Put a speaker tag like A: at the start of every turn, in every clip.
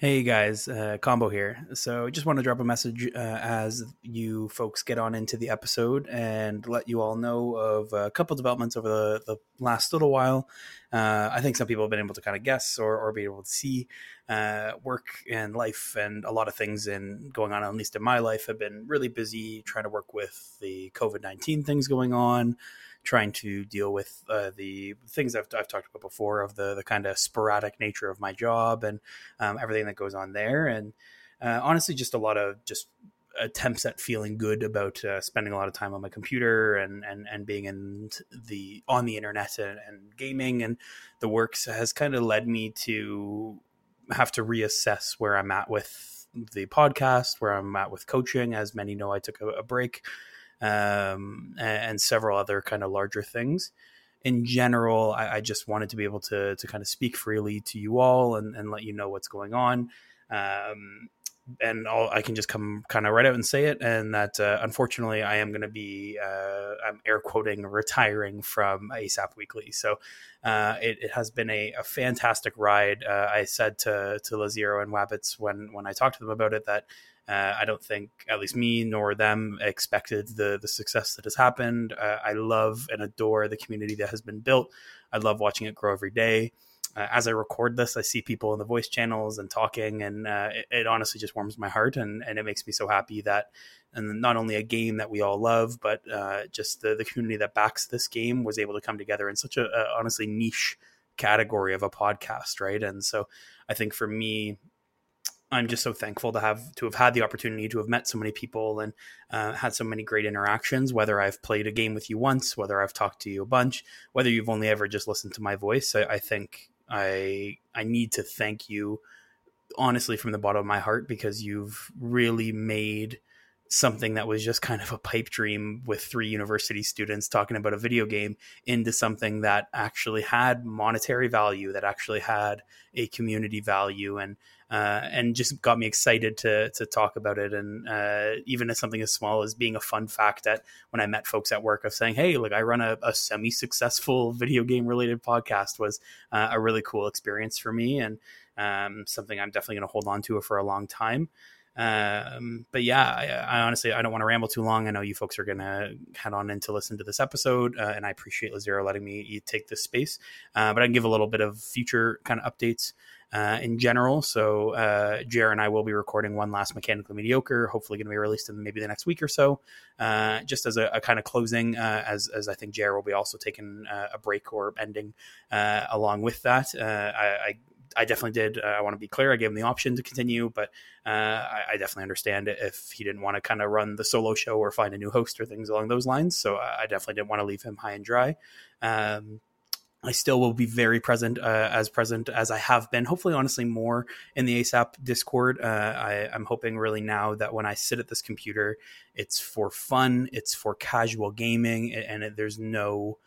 A: Hey guys, uh, Combo here. So I just want to drop a message uh, as you folks get on into the episode and let you all know of a couple developments over the, the last little while. Uh, I think some people have been able to kind of guess or, or be able to see uh, work and life and a lot of things in going on, at least in my life, have been really busy trying to work with the COVID 19 things going on trying to deal with uh, the things I've, I've talked about before of the, the kind of sporadic nature of my job and um, everything that goes on there. And uh, honestly, just a lot of just attempts at feeling good about uh, spending a lot of time on my computer and, and, and being in the on the internet and, and gaming and the works has kind of led me to have to reassess where I'm at with the podcast, where I'm at with coaching. As many know, I took a, a break um, and, and, several other kind of larger things. In general, I, I, just wanted to be able to to kind of speak freely to you all and, and let you know what's going on. Um, and i can just come kind of right out and say it. And that uh, unfortunately, I am going to be, uh, I'm air quoting, retiring from ASAP Weekly. So uh, it, it, has been a, a fantastic ride. Uh, I said to to Lazero and Wabbits when when I talked to them about it that uh, I don't think, at least me nor them, expected the the success that has happened. Uh, I love and adore the community that has been built. I love watching it grow every day. Uh, as I record this, I see people in the voice channels and talking, and uh, it, it, honestly just warms my heart, and, and it makes me so happy that, and not only a game that we all love, but uh, just the the community that backs this game was able to come together in such a, a honestly niche category of a podcast, right? And so I think for me, I'm just so thankful to have to have had the opportunity to have met so many people and uh, had so many great interactions. Whether I've played a game with you once, whether I've talked to you a bunch, whether you've only ever just listened to my voice, I, I think I I need to thank you honestly from the bottom of my heart because you've really made something that was just kind of a pipe dream with three university students talking about a video game into something that actually had monetary value, that actually had a community value, and uh, and just got me excited to to talk about it. And uh, even as something as small as being a fun fact that when I met folks at work of saying, "Hey, like I run a, a semi successful video game related podcast," was uh, a really cool experience for me and um, something I'm definitely going to hold on to for a long time. Um, but yeah, I, I, honestly I don't want to ramble too long. I know you folks are gonna head on in to listen to this episode, uh, and I appreciate Lazero letting me take this space. Uh, but I can give a little bit of future kind of updates. Uh, in general. So uh, Jer and I will be recording one last mechanically mediocre, hopefully going to be released in maybe the next week or so, uh, just as a, a, kind of closing. Uh, as as I think Jer will be also taking uh, a break or ending uh, along with that. I, I I definitely did. Uh, I want to be clear. I gave him the option to continue, but uh, I, I, definitely understand if he didn't want to kind of run the solo show or find a new host or things along those lines. So I definitely didn't want to leave him high and dry. Um, I still will be very present, uh, as present as I have been. Hopefully, honestly, more in the ASAP Discord. Uh, I, I'm hoping really now that when I sit at this computer, it's for fun, it's for casual gaming, and it, there's no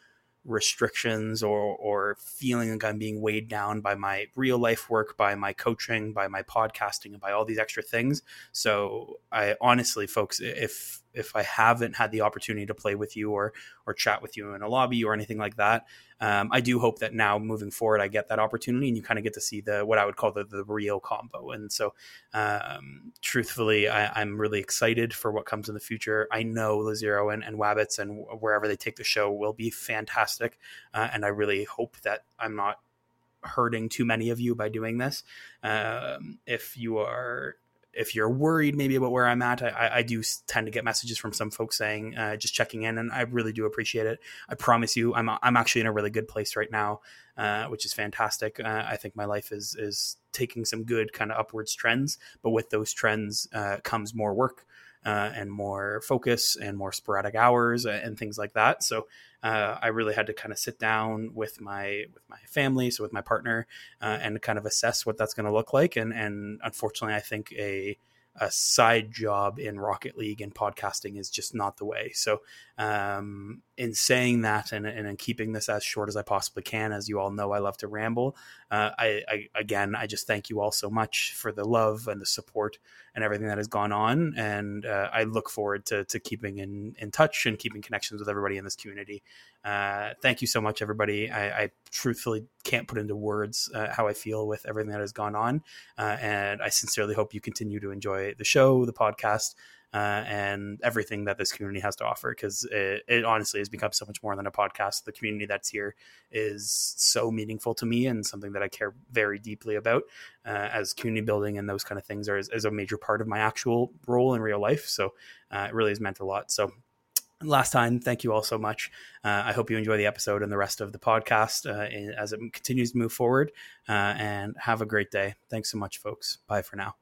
A: restrictions or or feeling like I'm being weighed down by my real life work, by my coaching, by my podcasting, and by all these extra things. So I honestly, folks, if if I haven't had the opportunity to play with you or or chat with you in a lobby or anything like that, um, I do hope that now moving forward, I get that opportunity and you kind of get to see the what I would call the, the real combo. And so, um, truthfully, I, am really excited for what comes in the future. I know Lazero and, and Wabbits and wherever they take the show will be fantastic. Uh, and I really hope that I'm not hurting too many of you by doing this. Um, if you are if you're worried maybe about where I'm at, I, I do tend to get messages from some folks saying, uh, just checking in, and I really do appreciate it. I promise you, I'm I'm actually in a really good place right now, uh, which is fantastic. Uh, I think my life is is taking some good kind of upwards trends, but with those trends uh, comes more work, uh, and more focus and more sporadic hours and things like that. So uh, I really had to kind of sit down with my with my family, so with my partner, uh, and kind of assess what that's going to look like. And and unfortunately, I think a a side job in Rocket League and podcasting is just not the way. So um, in saying that and, and in keeping this as short as I possibly can, as you all know, I love to ramble. Uh, I, I, again, I just thank you all so much for the love and the support and everything that has gone on, and uh, I look forward to, to keeping in, in touch and keeping connections with everybody in this community. Uh, thank you so much, everybody. I, I truthfully can't put into words uh, how I feel with everything that has gone on, uh, and I sincerely hope you continue to enjoy the show, the podcast uh, and everything that this community has to offer because it, it, honestly has become so much more than a podcast. The community that's here is so meaningful to me and something that I care very deeply about uh, as community building and those kind of things are is, is, a major part of my actual role in real life. So uh, it really has meant a lot. So last time thank you all so much uh, i hope you enjoy the episode and the rest of the podcast uh, as it continues to move forward uh, and have a great day thanks so much folks bye for now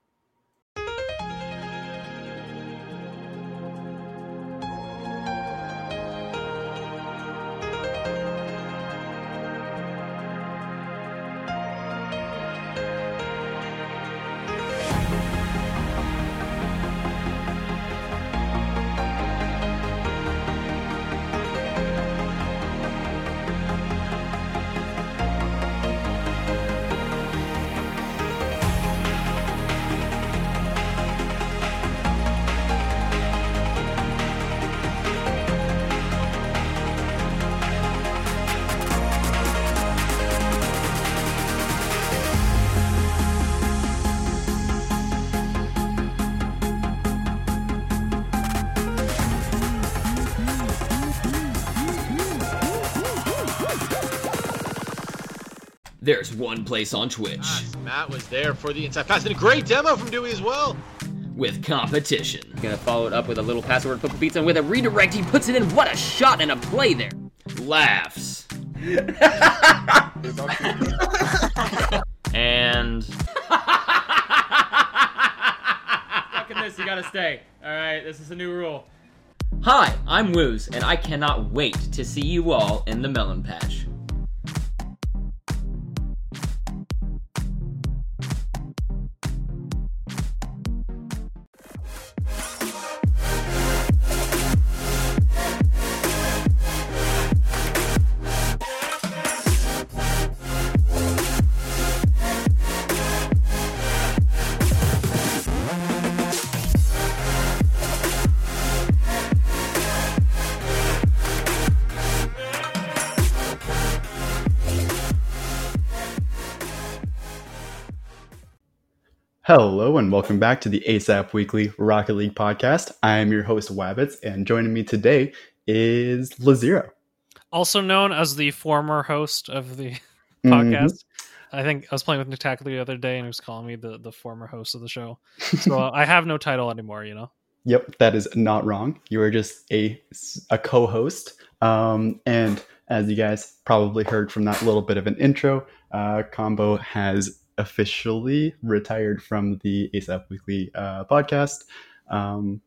B: There's one place on Twitch.
C: Yes, Matt was there for the inside pass and a great demo from Dewey as well.
B: With competition.
D: Gonna follow it up with a little password football pizza and with a redirect. He puts it in. What a shot and a play there.
B: Laughs.
D: and. Fucking this, you gotta stay. Alright, this is a new rule. Hi, I'm Woos, and I cannot wait to see you all in the melon patch.
E: Hello and welcome back to the ASAP Weekly Rocket League podcast. I am your host Wabbits, and joining me today is Lazero,
F: also known as the former host of the mm-hmm. podcast. I think I was playing with Nick the other day, and he was calling me the the former host of the show. So uh, I have no title anymore. You know.
E: Yep, that is not wrong. You are just a a co-host, um, and as you guys probably heard from that little bit of an intro, uh, Combo has officially retired from the ASAP Weekly uh, podcast. Um,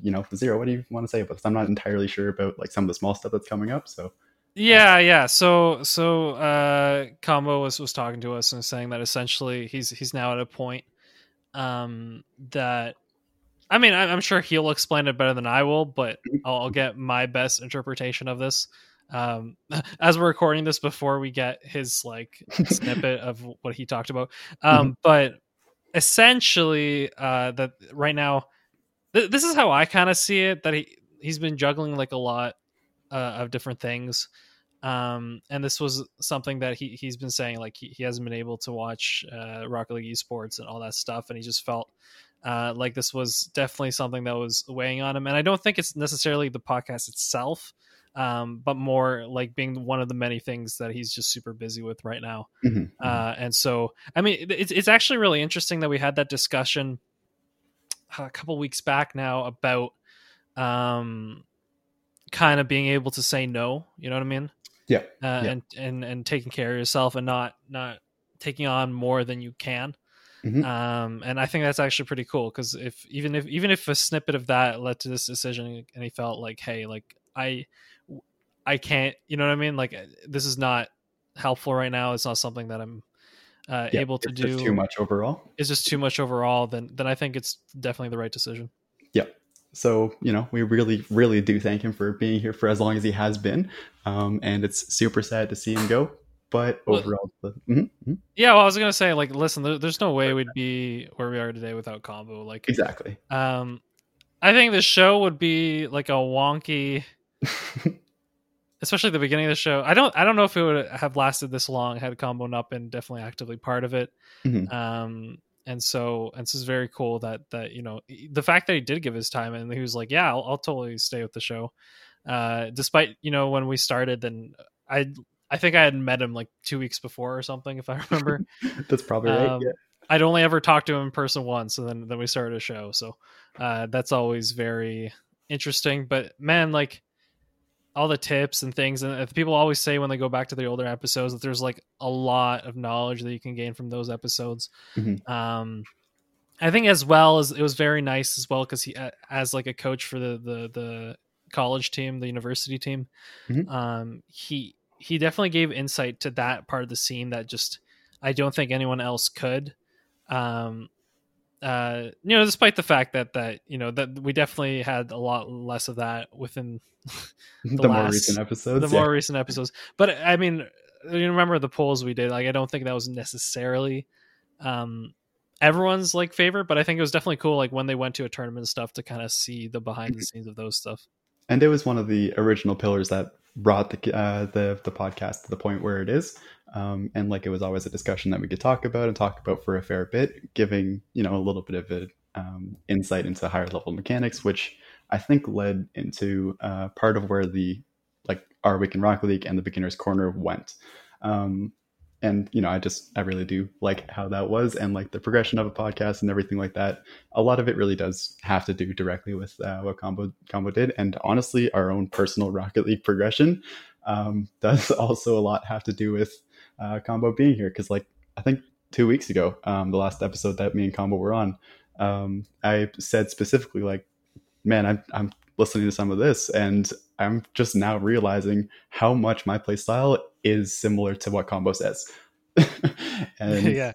E: you know, Zero, what do you want to say about this? I'm not entirely sure about like some of the small stuff that's coming up. So
F: yeah, yeah. So so uh Combo was was talking to us and saying that essentially he's he's now at a point um that I mean I'm sure he'll explain it better than I will, but I'll, I'll get my best interpretation of this um as we're recording this before we get his like snippet of what he talked about. Um mm-hmm. but essentially uh that right now th- this is how i kind of see it that he he's been juggling like a lot uh, of different things. Um and this was something that he he's been saying like he, he hasn't been able to watch uh rocket league esports and all that stuff and he just felt uh like this was definitely something that was weighing on him. And i don't think it's necessarily the podcast itself um, but more like being one of the many things that he's just super busy with right now. Mm-hmm. mm-hmm. Uh, and so, I mean, it's it's actually really interesting that we had that discussion a couple weeks back now about um, kind of being able to say no. You know what I mean?
E: Yeah.
F: Uh,
E: yeah.
F: And and and taking care of yourself and not not taking on more than you can. Mm-hmm. Um, and I think that's actually pretty cool because if even if even if a snippet of that led to this decision and he felt like, hey, like I I can't, you know what I mean? Like uh, this is not helpful right now. It's not something that I'm uh, yeah, able to
E: it's
F: do.
E: too much overall.
F: It's just too much overall. Then, then I think it's definitely the right decision.
E: Yeah, So, you know, we really, really do thank him for being here for as long as he has been. Um, and it's super sad to see him go. But
F: Well-
E: overall, the, mhm, mhm,
F: Yeah, well, I was gonna say, like, listen, there, there's no way we'd be where we are today without combo. Like,
E: exactly.
F: um, I think the show would be like a wonky, especially the beginning of the show. I don't, I don't know if it would have lasted this long had combo not been definitely actively part of it.
E: Mhm.
F: Um, and so, and this is very cool that that you know the fact that he did give his time and he was like, yeah, I'll, I'll totally stay with the show. Uh, despite you know when we started, then I. I think I had met him like two weeks before or something, if I remember.
E: That's probably right.
F: Um,
E: yeah.
F: I'd only ever talked to him in person once, and then then we started a show. So uh, that's always very interesting. But man, like all the tips and things, and people always say when they go back to the older episodes that there's like a lot of knowledge that you can gain from those episodes.
E: Mhm.
F: Um, I think as well as it was very nice as well because he as like a coach for the the the college team, the university team,
E: Mhm.
F: um, he he definitely gave insight to that part of the scene that just I don't think anyone else could. Um, uh, you know, despite the fact that that you know that we definitely had a lot less of that within
E: The, more
F: last-
E: recent episodes.
F: the
E: yeah.
F: more recent episodes. But I mean, you remember the polls we did? Like, I don't think that was necessarily um, everyone's like favorite, but I think it was definitely cool. Like when they went to a tournament and stuff to kind of see the behind the scenes of those stuff.
E: and it was one of the original pillars that brought the uh, the the podcast to the point where it is. Um, and like it was always a discussion that we could talk about and talk about for a fair bit, giving you know a little bit of a um, insight into higher level mechanics, which I think led into uh, part of where the like our week in Rocket League and the beginners corner went. Um, and you know, I just I really do like how that was and like the progression of a podcast and everything like that. A lot of it really does have to do directly with uh, what Combo Combo did, and honestly, our own personal Rocket League progression um, does also a lot have to do with uh, Combo being here. Because like I think two weeks ago, um, the last episode that me and Combo were on, um, I said specifically like, man, I'm I'm listening to some of this and I'm just now realizing how much my play style is similar to what Combo says. and
F: yeah,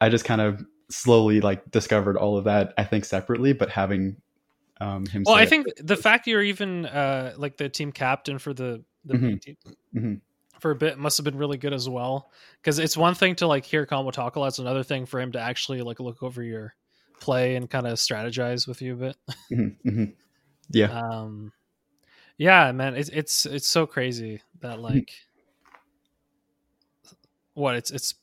E: I just kind of slowly like discovered all of that, I think separately, but having um him
F: well, I
E: it-
F: think the fact you're even uh, like the team captain for the the
E: Mhm.
F: B team.
E: Mhm.
F: For a bit must have been really good as well because it's one thing to like hear Combo talk a lot; it's another thing for him to actually like look over your play and kind of strategize with you a bit.
E: Mhm, mhm. yeah.
F: um yeah man it's it's it's so crazy that like what it's it's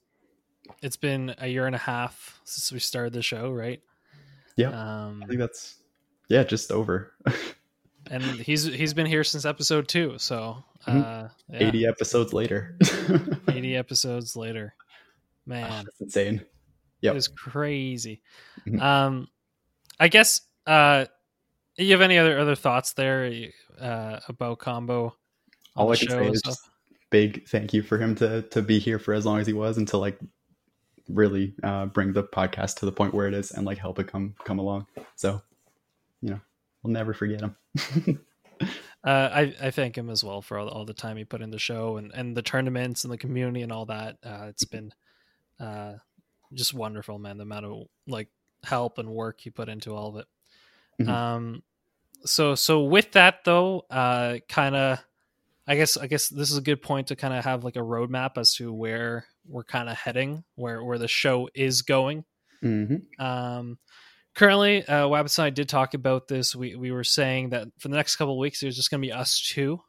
F: it's been a year and a half since we started the show right
E: Yeah.
F: um
E: I think that's yeah, just over.
F: and he's he's been here since episode two so
E: Mhm.
F: uh yeah,
E: 80 episodes later.
F: 80 episodes later man
E: That's insane. Yep.
F: it was crazy
E: Mhm.
F: um i guess uh you have any other other thoughts there uh about combo
E: All I can say is just big thank you for him to to be here for as long as he was and to like really uh, bring the podcast to the point where it is and like help it come come along. So, we'll never forget him.
F: Uh, I I thank him as well for all, all the time he put in the show and, and the tournaments and the community and all that. Uh, it's been uh, just wonderful, man. The amount of like help and work he put into all of it.
E: Mhm.
F: Um, so so with that though, uh, kind of, I guess I guess this is a good point to kind of have like a roadmap as to where we're kind of heading, where where the show is going.
E: mm-hmm.
F: Um, currently, uh, Wabbits and I did talk about this. We we were saying that for the next couple weeks, there's just going to be us two.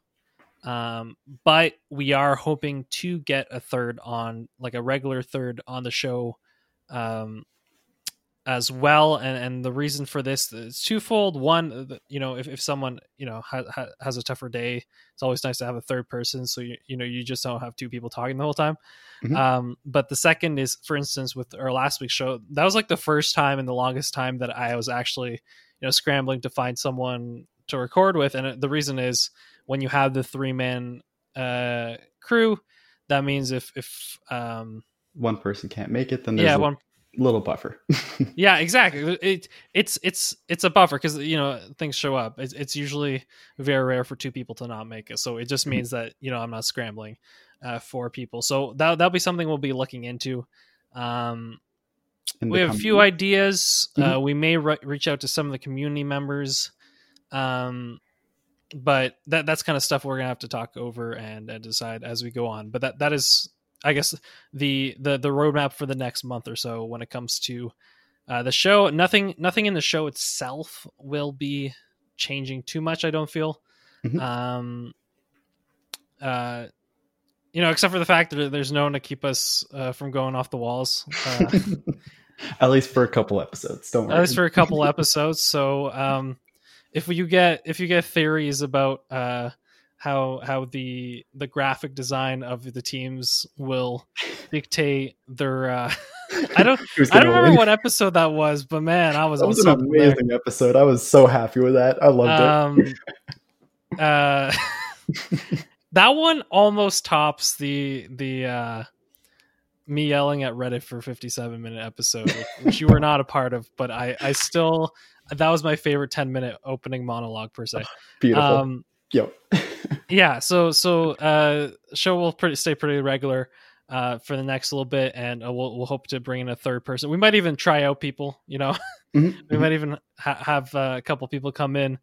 F: Um, but we are hoping to get a third on, like a regular third on the show, um, as well. And and the reason for this is twofold. One, you know, if, if someone you know ha, ha, has a tougher day, it's always nice to have a third person. So you you know you just don't have two people talking the whole time.
E: Mhm.
F: Um, but the second is, for instance, with our last week's show, that was like the first time in the longest time that I was actually, you know, scrambling to find someone to record with. And the reason is when you have the three man uh, crew, that means if if um,
E: One person can't make it, then there's
F: yeah one
E: little buffer.
F: yeah exactly it it's it's it's a buffer because you know things show up it's, it's usually very rare for two people to not make it so it just
E: Mhm.
F: means that you know i'm not scrambling uh, for people so that, that'll be something we'll be looking into um
E: in
F: we have a few ideas.
E: Mhm.
F: Uh, we may re- reach out to some of the community members, um, but that that's kind of stuff we're gonna have to talk over and, and decide as we go on. But that that is, I guess, the the the roadmap for the next month or so when it comes to uh, the show. Nothing nothing in the show itself will be changing too much. I don't feel.
E: Mhm.
F: Um, uh, you know, except for the fact that there's no one to keep us uh, from going off the walls. Uh,
E: At least for a couple episodes. Don't worry.
F: at least for a couple episodes. So um, if you get if you get theories about uh, how how the the graphic design of the teams will dictate their uh, I don't I don't remember
E: win?
F: what episode that was, but man, I was
E: That was an
F: something there.
E: amazing episode. I was so happy with that. I loved it.
F: Um, uh, that one almost tops the the uh, me yelling at Reddit for 57 minute episode, which, which you were not a part of, but I I still that was my favorite 10 minute opening monologue per se.
E: Beautiful.
F: Um,
E: yep.
F: Yeah, so so uh, show will pretty stay pretty regular. Uh, for the next little bit, and uh, we'll we'll hope to bring in a third person. We might even try out people, you know.
E: Mhm,
F: we might even ha- have uh, a couple people come in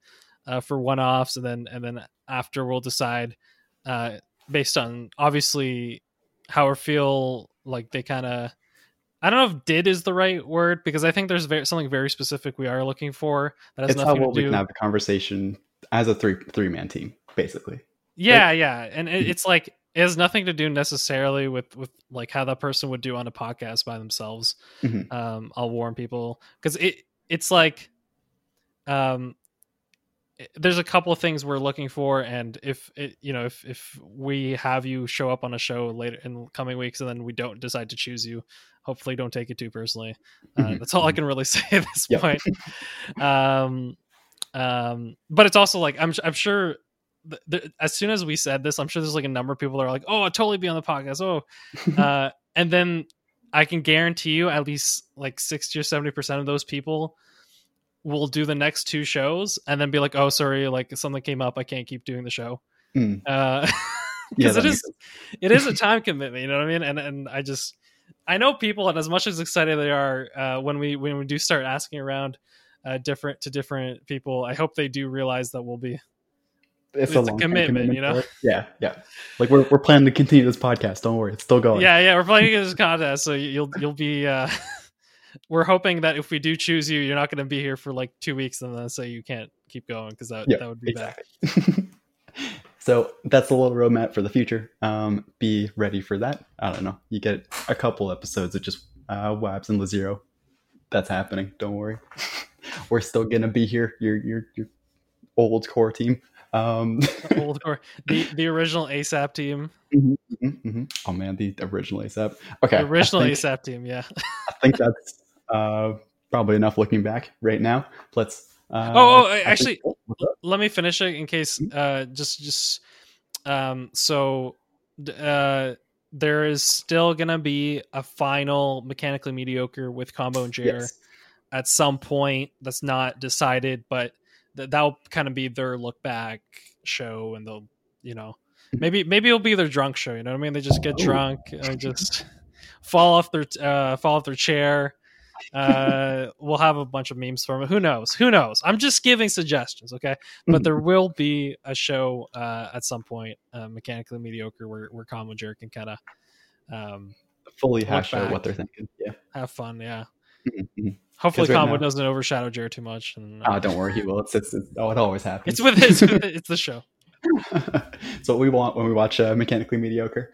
F: uh, for one offs and then and then after we'll decide uh, based on obviously how we feel like they kind of I don't know if did is the right word because I think there's very, something very specific we are looking for that has
E: It's how
F: nothing
E: well
F: to
E: we can have a conversation as a three three man team, basically.
F: yeah, yeah, and it,
E: Mhm.
F: it's like it has nothing to do necessarily with with like how that person would do on a podcast by themselves.
E: Mhm.
F: Um, I'll warn people because it it's like, um, there's a couple of things we're looking for, and if it you know if if we have you show up on a show later in coming weeks and then we don't decide to choose you, hopefully don't take it too personally. Uh,
E: Mhm.
F: that's all I can really say at this
E: Yep.
F: point. um, um, but it's also like I'm I'm sure th- th- as soon as we said this, I'm sure there's like a number of people that are like, "Oh, I'll totally be on the podcast." Oh, uh, and then I can guarantee you, at least like sixty or seventy percent of those people will do the next two shows and then be like, "Oh, sorry, like something came up, I can't keep doing the show."
E: Mm.
F: Uh,
E: Yeah,
F: because
E: that
F: it is it is a time commitment you know what i mean and and i just i know people and as much as excited they are uh, when we when we do start asking around uh, different to different people i hope they do realize that we'll be
E: it's,
F: it's a
E: long-term
F: commitment, you know?
E: Yeah, yeah. Like we're we're planning to continue this podcast. Don't worry, it's still going.
F: yeah yeah we're playing this contest so you'll you'll be uh we're hoping that if we do choose you you're not going to be here for like two weeks and then say you can't keep going because that,
E: Yeah,
F: that would be bad
E: so that's a little roadmap for the future. Um, be ready for that. I don't know. You get a couple episodes of just uh, Wabs and Lazero. That's happening. Don't worry. We're still gonna be here. Your your your old core team. Um,
F: old core the the original asap team
E: mhm, mhm, mhm. Oh man, the original ASAP. Okay,
F: the original
E: think,
F: asap team yeah
E: I think that's uh, probably enough looking back right now. Let's. Uh,
F: Oh, oh,
E: I think-
F: actually-
E: oh,
F: let me finish it in case uh just just um so uh there is still gonna be a final mechanically mediocre with combo and Jair
E: Yes.
F: at some point that's not decided but th- that'll kind of be their look back show and they'll you know maybe maybe it'll be their drunk show you know what i mean? They just get drunk and just fall off their uh fall off their chair uh we'll have a bunch of memes from it. Who knows? Who knows? I'm just giving suggestions okay? But
E: Mhm.
F: there will be a show uh at some point uh mechanically mediocre where where and Jair can kind of um
E: fully hash out what they're thinking. Yeah.
F: have fun yeah
E: Mhm, mhm.
F: hopefully
E: right
F: combo
E: now-
F: doesn't overshadow Jared too much and uh,
E: Ah, don't worry, he will. It's, it's, it's oh, it always happens.
F: it's with it's, with it's the show
E: it's what we want when we watch uh, mechanically mediocre.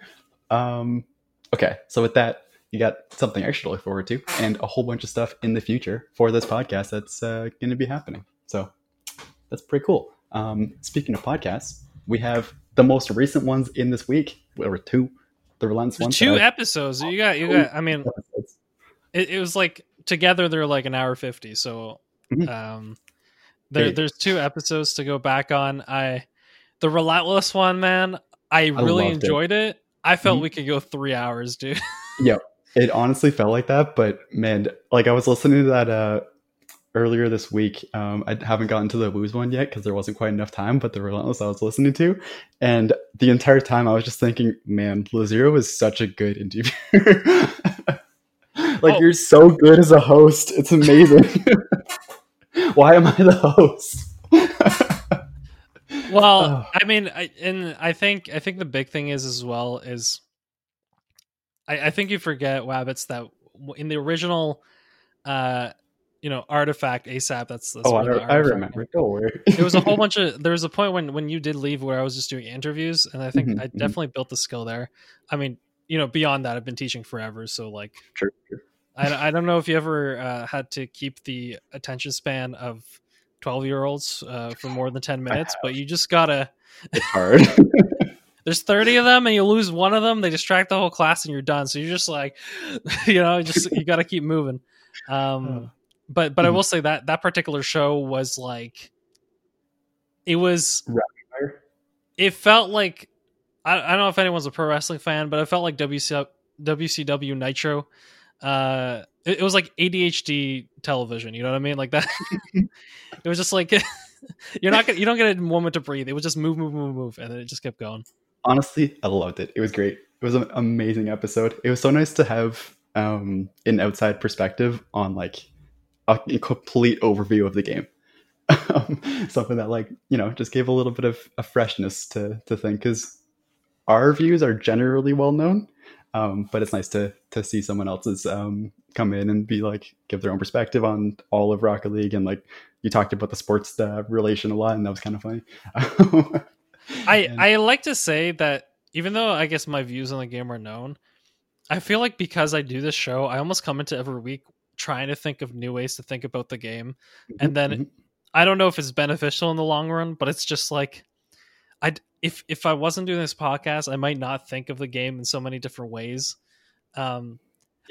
E: Um, okay, so with that, you got something extra to look forward to, and a whole bunch of stuff in the future for this podcast that's uh, going to be happening. So that's pretty cool. Um, speaking of podcasts, we have the most recent ones in this week. There were two, the Relentless ones.
F: two episodes you got you got i mean it, it was like together they're like an hour 50 so
E: Mhm.
F: um there,
E: Hey.
F: there's two episodes to go back on i the relentless one man i really
E: loved it.
F: enjoyed it. i felt
E: Mhm.
F: we could go three hours dude Yeah,
E: It honestly felt like that, but man, like I was listening to that uh, earlier this week. Um, I haven't gotten to the Woos one yet because there wasn't quite enough time, but the Relentless I was listening to, and the entire time I was just thinking, man, Lazero is such a good interviewer. like
F: Oh.
E: you're so good as a host. It's amazing. Why am I the host?
F: Well,
E: Oh.
F: I mean, I, and I think I think the big thing is as well is, I, I think you forget Wabbits that in the original, uh, you know, artifact ASAP. That's, that's
E: oh, I, I remember. Don't worry.
F: It was a whole bunch of. There was a point when when you did leave where I was just doing interviews, and I think
E: Mhm,
F: I
E: mhm.
F: definitely built the skill there. I mean, you know, beyond that, I've been teaching forever, so like,
E: True, true.
F: I, I don't know if you ever uh, had to keep the attention span of 12 year olds uh, for more than 10 minutes, but you just gotta.
E: It's hard.
F: There's 30 of them, and you lose one of them, they distract the whole class, and you're done. So you're just like, you know, just you gotta keep moving. Um, but but I
E: Mhm.
F: will say that that particular show was like, it was. It felt like I, I don't know if anyone's a pro wrestling fan, but it felt like WC, WCW Nitro. Uh, it, it was like ADHD television. You know what I mean? Like that. it was just like you're not gonna, you don't get a moment to breathe. It was just move, move, move, move, and then it just kept going.
E: Honestly, I loved it. It was great. It was an amazing episode. It was so nice to have um, an outside perspective on like a complete overview of the game. Um, Something that like you know just gave a little bit of a freshness to to think because our views are generally well known, um, but it's nice to to see someone else's um, come in and be like give their own perspective on all of Rocket League and like you talked about the sports uh, relation a lot and that was kind of funny.
F: I
E: And-
F: I like to say that even though I guess my views on the game are known, I feel like because I do this show, I almost come into every week trying to think of new ways to think about the game. and then
E: Mhm.
F: I don't know if it's beneficial in the long run, but it's just like I if if I wasn't doing this podcast, I might not think of the game in so many different ways. Um,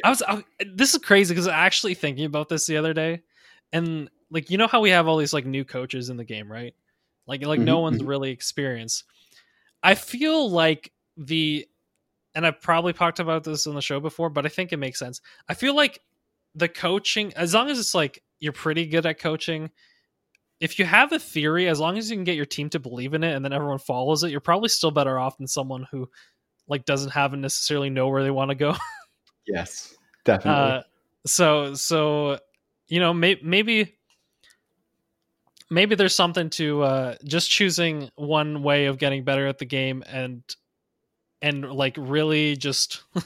F: I was I, this is crazy because I actually thinking about this the other day, and like you know how we have all these like new coaches in the game, right? Like like no
E: Mhm,
F: one's
E: mhm.
F: really experienced. I feel like the and I've probably talked about this on the show before, but I think it makes sense. I feel like the coaching, as long as it's like you're pretty good at coaching, if you have a theory, as long as you can get your team to believe in it and then everyone follows it, you're probably still better off than someone who like doesn't have and necessarily know where they want to go.
E: Yes, definitely.
F: Uh, so so you know may, maybe maybe there's something to uh, just choosing one way of getting better at the game and and like really just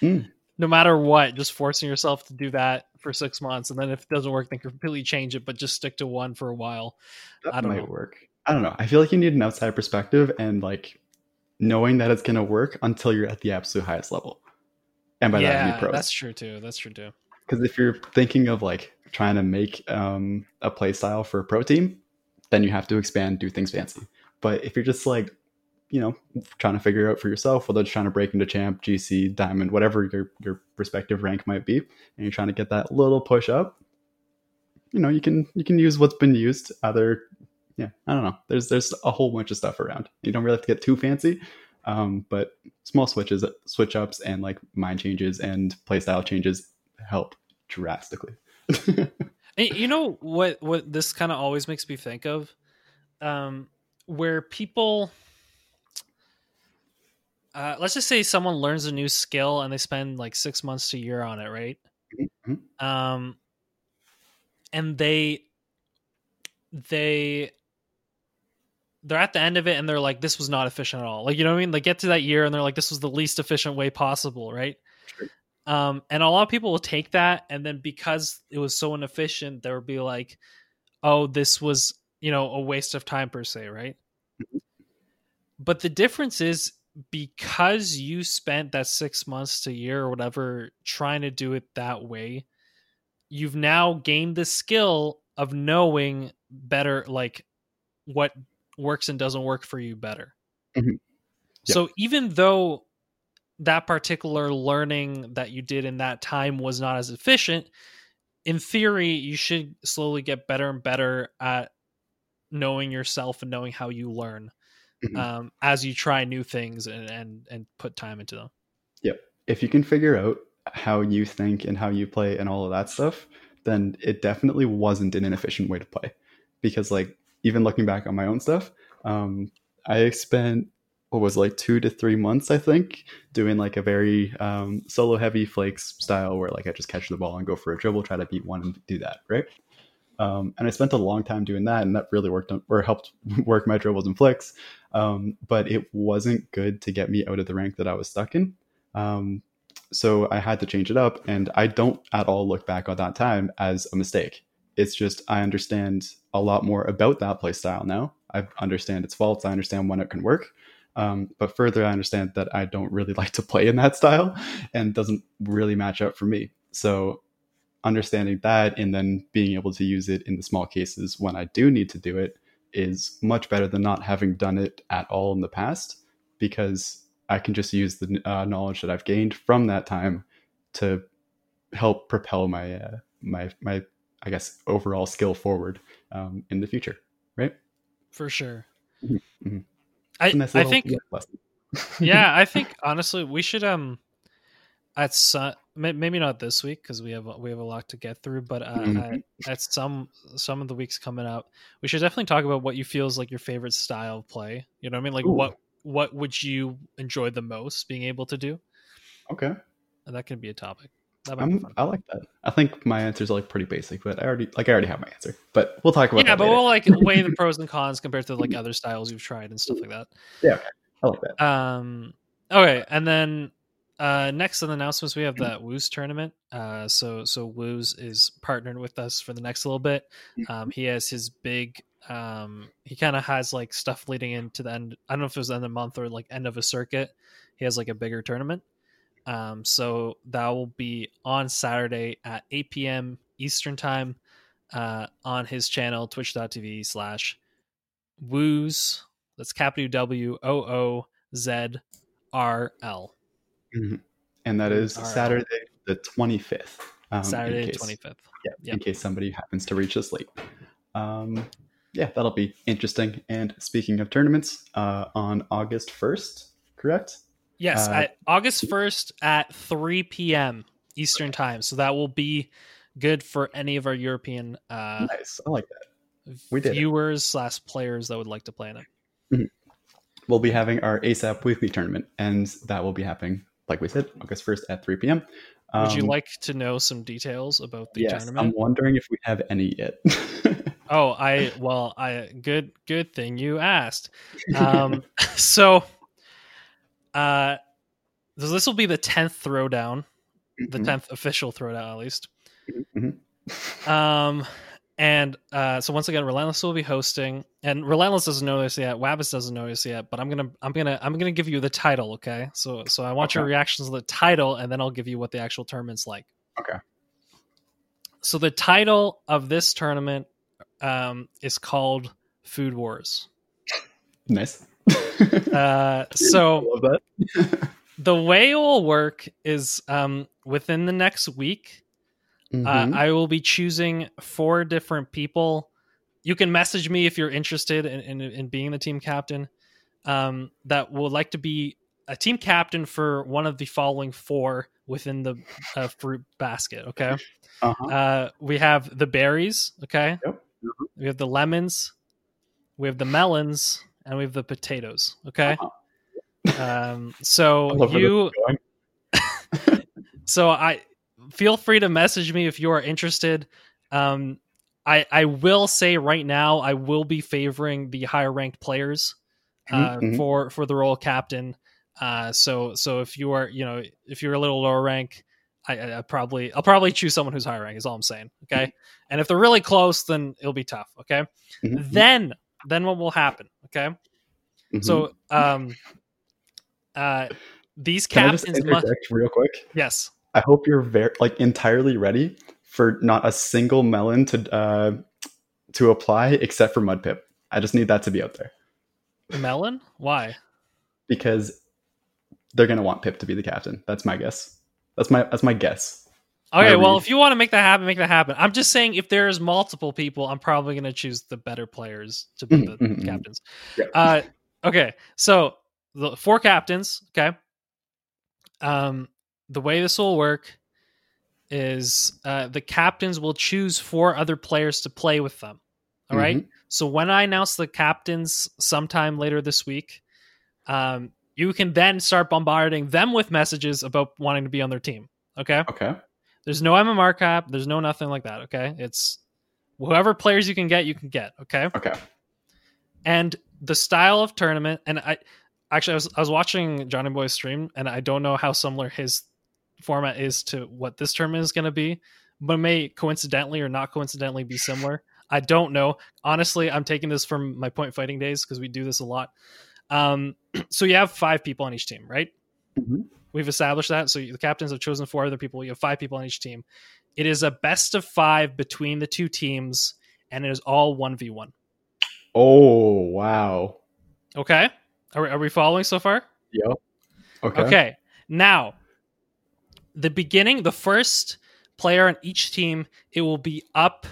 E: Mm.
F: no matter what just forcing yourself to do that for six months and then if it doesn't work then completely change it but just stick to one for a while
E: that
F: I don't
E: might
F: know.
E: work. I don't know. I feel like you need an outside perspective and like knowing that it's going to work until you're at the absolute highest level. And by that, I
F: yeah
E: mean pros.
F: that's true too that's true too
E: Because if you're thinking of like trying to make um, a play style for a pro team, then you have to expand, do things fancy. But if you're just like, you know, trying to figure out for yourself, whether it's trying to break into champ, GC, diamond, whatever your your respective rank might be, and you're trying to get that little push up, you know, you can you can use what's been used. Either, yeah, I don't know. There's there's a whole bunch of stuff around. You don't really have to get too fancy, um, but small switches, switch ups, and like mind changes and playstyle changes help drastically.
F: You know what what this kind of always makes me think of um where people uh let's just say someone learns a new skill and they spend like 6 months to a year on it, right?
E: Mhm.
F: Um and they they they're at the end of it and they're like this was not efficient at all. Like you know what I mean? Like get to that year and they're like this was the least efficient way possible, right?
E: Sure.
F: Um, and a lot of people will take that, and then because it was so inefficient, there would be like, "Oh, this was you know a waste of time per se," right? But the difference is because you spent that six months to a year or whatever trying to do it that way, you've now gained the skill of knowing better, like what works and doesn't work for you better.
E: Mhm. Yep.
F: So even though that particular learning that you did in that time was not as efficient, in theory, you should slowly get better and better at knowing yourself and knowing how you learn
E: Mhm.
F: um, as you try new things and, and and put time into them. Yeah.
E: If you can figure out how you think and how you play and all of that stuff, then it definitely wasn't an inefficient way to play. Because like even looking back on my own stuff, um, I spent what was like two to three months, I think, doing like a very um, solo heavy flakes style where like I just catch the ball and go for a dribble, try to beat one and do that, right? Um, and I spent a long time doing that, and that really worked on, or helped work my dribbles and flicks. Um, but it wasn't good to get me out of the rank that I was stuck in. Um, so I had to change it up, and I don't at all look back on that time as a mistake. It's just I understand a lot more about that play style now. I understand its faults. I understand when it can work. Um, but further, I understand that I don't really like to play in that style and doesn't really match up for me. So understanding that and then being able to use it in the small cases when I do need to do it is much better than not having done it at all in the past because I can just use the uh, knowledge that I've gained from that time to help propel my uh, my my I guess overall skill forward um, in the future, right?
F: For sure.
E: Mm-hmm. mm-hmm.
F: I, nice I think yeah, I think honestly we should um at some maybe not this week because we have we have a lot to get through but uh, mm-hmm. at, at, some some of the weeks coming up we should definitely talk about what you feel is like your favorite style of play. You know what i mean? Like Ooh. what what would you enjoy the most being able to do?
E: Okay.
F: And that can be a topic.
E: I like that. I think my answer is like pretty basic but i already like i already have my answer but we'll talk about
F: yeah but
E: later.
F: we'll like weigh the pros and cons compared to like other styles you've tried and stuff like that.
E: Yeah okay. i like that.
F: Um okay and then uh, next on the announcements, we have that Woos tournament. Uh, so so Woos is partnered with us for the next little bit. Um, he has his big. Um, he kind of has like stuff leading into the end. I don't know if it was the end of the month or like end of a circuit. He has like a bigger tournament. Um, so that will be on Saturday at 8 p.m. Eastern time uh, on his channel twitch.tv slash woos. That's capital W O O Z R L.
E: Mm-hmm. And that is Saturday the 25th.
F: Um, Saturday the 25th.
E: Yeah, yep. in case somebody happens to reach us late. Um, yeah, that'll be interesting. And speaking of tournaments, uh, on August 1st, correct?
F: Yes, uh, August 1st at 3 p.m. Eastern Time. So that will be good for any of our European uh,
E: nice. I like that. We did
F: viewers slash players that would like to play in it.
E: Mm-hmm. We'll be having our ASAP weekly tournament, and that will be happening like we said, August 1st at 3 p.m.
F: Um, Would you um, like to know some details about the
E: yes,
F: tournament?
E: I'm wondering if we have any yet.
F: oh, I well, I good good thing you asked. Um, so, uh, this will be the tenth throwdown, mm-hmm. the tenth official throwdown at least. Mm-hmm. Um, and uh, so once again, Relentless will be hosting, and Relentless doesn't know this yet. Wabbits doesn't know this yet, but I'm gonna, I'm gonna, I'm gonna give you the title. Okay, so, so I want okay. your reactions to the title, and then I'll give you what the actual tournament's like.
E: Okay.
F: So the title of this tournament um, is called Food Wars.
E: Nice.
F: uh, so the way it will work is um, within the next week mm-hmm. Uh, I will be choosing four different people. You can message me if you're interested in, in, in being the team captain. Um, that would like to be a team captain for one of the following four within the uh, fruit basket. Okay. Uh-huh. Uh, we have the berries. Okay. Yep. Mm-hmm. We have the lemons. We have the melons, and we have the potatoes. Okay. Uh-huh. Um, so you. so I feel free to message me if you are interested. Um, I I will say right now I will be favoring the higher ranked players uh, mm-hmm. for for the role of captain. Uh, so so if you are you know if you're a little lower rank, I, I probably I'll probably choose someone who's higher rank. Is all I'm saying. Okay, mm-hmm. and if they're really close, then it'll be tough. Okay, mm-hmm. then then what will happen? Okay, mm-hmm. so um, uh, these captains
E: must real quick.
F: Yes.
E: I hope you're very like entirely ready for not a single melon to uh, to apply except for mud pip. I just need that to be out there.
F: Melon? Why?
E: Because they're gonna want Pip to be the captain. That's my guess. That's my that's my guess.
F: Okay, well, if you want to make that happen, make that happen. I'm just saying, if there's multiple people, I'm probably going to choose the better players to be the mm-hmm. captains. Yeah. Uh, okay, so the four captains. Okay, um, the way this will work is uh, the captains will choose four other players to play with them. All mm-hmm. right. So when I announce the captains sometime later this week, um, you can then start bombarding them with messages about wanting to be on their team. Okay.
E: Okay.
F: There's no MMR cap. There's no nothing like that. Okay. It's whoever players you can get, you can get. Okay.
E: Okay.
F: And the style of tournament, and I actually I was I was watching Johnny Boy's stream, and I don't know how similar his format is to what this tournament is going to be, but may coincidentally or not coincidentally be similar. I don't know. Honestly, I'm taking this from my point fighting days because we do this a lot. Um, so you have five people on each team, right?
E: Mhm.
F: We've established that. So the captains have chosen four other people. You have five people on each team. It is a best of five between the two teams, and it is all one v one.
E: Oh wow.
F: Okay, are, we- are we following so far?
E: Yep. Okay.
F: Okay. Now, the beginning, the first player on each team, it will be up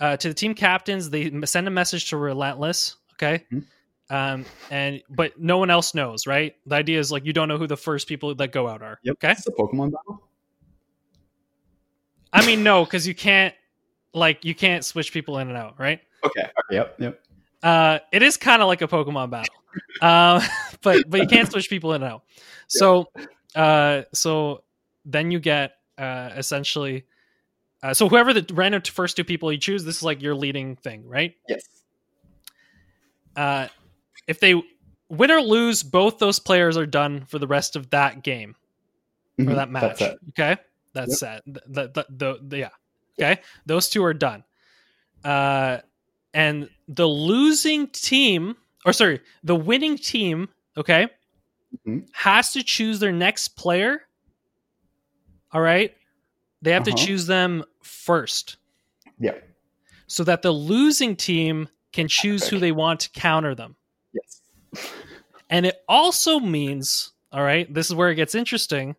F: uh, to the team captains. They send a message to Relentless. Okay.
E: Mhm.
F: Um, and but no one else knows, right? The idea is like you don't know who the first people that go out are.
E: Yep.
F: Okay.
E: It's a Pokemon battle.
F: I mean, no, because you can't like you can't switch people in and out, right?
E: Okay. okay. Yep. Yep.
F: Uh, it is kind of like a Pokemon battle, uh, but but you can't switch people in and out. So, uh, so then you get uh, essentially, uh, so whoever the random first two people you choose, this is like your leading thing, right?
E: Yes.
F: Uh, if they win or lose, both those players are done for the rest of that game or
E: Mhm.
F: that match.
E: That's it.
F: Okay, that's set. The, the, the, the, yeah. Okay, those two are done. Uh, and the losing team, or sorry, the winning team, okay,
E: Mhm.
F: has to choose their next player. All right, they have
E: Uh-huh.
F: to choose them first,
E: Yeah.
F: so that the losing team can choose who they want to counter them.
E: Yes.
F: And it also means, all right, this is where it gets interesting,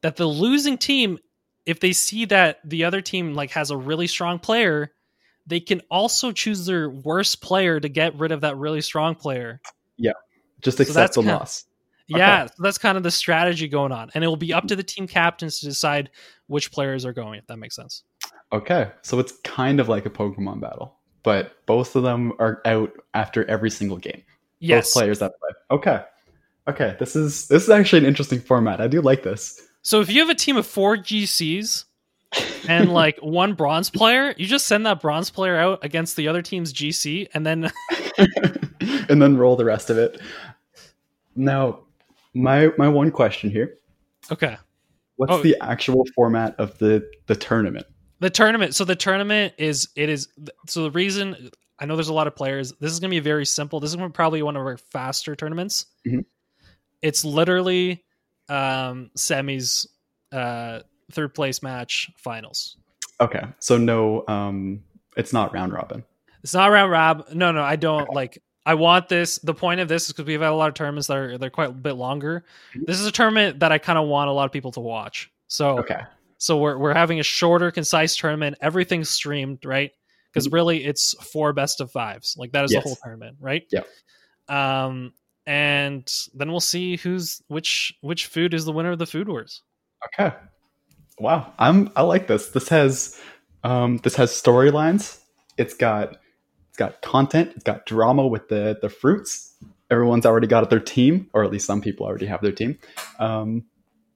F: that the losing team, if they see that the other team like has a really strong player, they can also choose their worst player to get rid of that really strong player.
E: Yeah.
F: Just
E: accept
F: that's
E: the
F: kinda-
E: loss.
F: Yeah, so that's kind of the strategy going on. And it will be up to the team captains to decide which players are going, if that makes sense.
E: Okay. So it's kind of like a Pokemon battle, but both of them are out after every single game.
F: Yes.
E: Both players that play. Okay. Okay. This is this is actually an interesting format. I do like this.
F: So if you have a team of four GCs and like one bronze player, you just send that bronze player out against the other team's GC and then
E: and then roll the rest of it. Now, my my one question here:
F: Okay.
E: What's
F: Oh.
E: the actual format of the the tournament?
F: The tournament. So the tournament is it is so the reason I know there's a lot of players. This is going to be very simple. This is probably one of our faster tournaments.
E: Mhm.
F: It's literally um semis uh third place match finals.
E: Okay, so no, um, it's not round robin.
F: It's not round rob. No, no, I don't like. I want this. The point of this is because we've had a lot of tournaments that are they're quite a bit longer.
E: Mhm.
F: This is a tournament that I kind of want a lot of people to watch. So
E: Okay,
F: So we're we're having a shorter, concise tournament. Everything's streamed, right? Because really, it's four best of fives. Like that is
E: Yes.
F: the whole tournament, right?
E: Yeah.
F: Um, and then we'll see who's which which food is the winner of the food wars.
E: okay. Wow, I'm I like this. This has um, this has storylines. It's got got content. It's got drama with the the fruits. Everyone's already got their team, or at least some people already have their team. Um,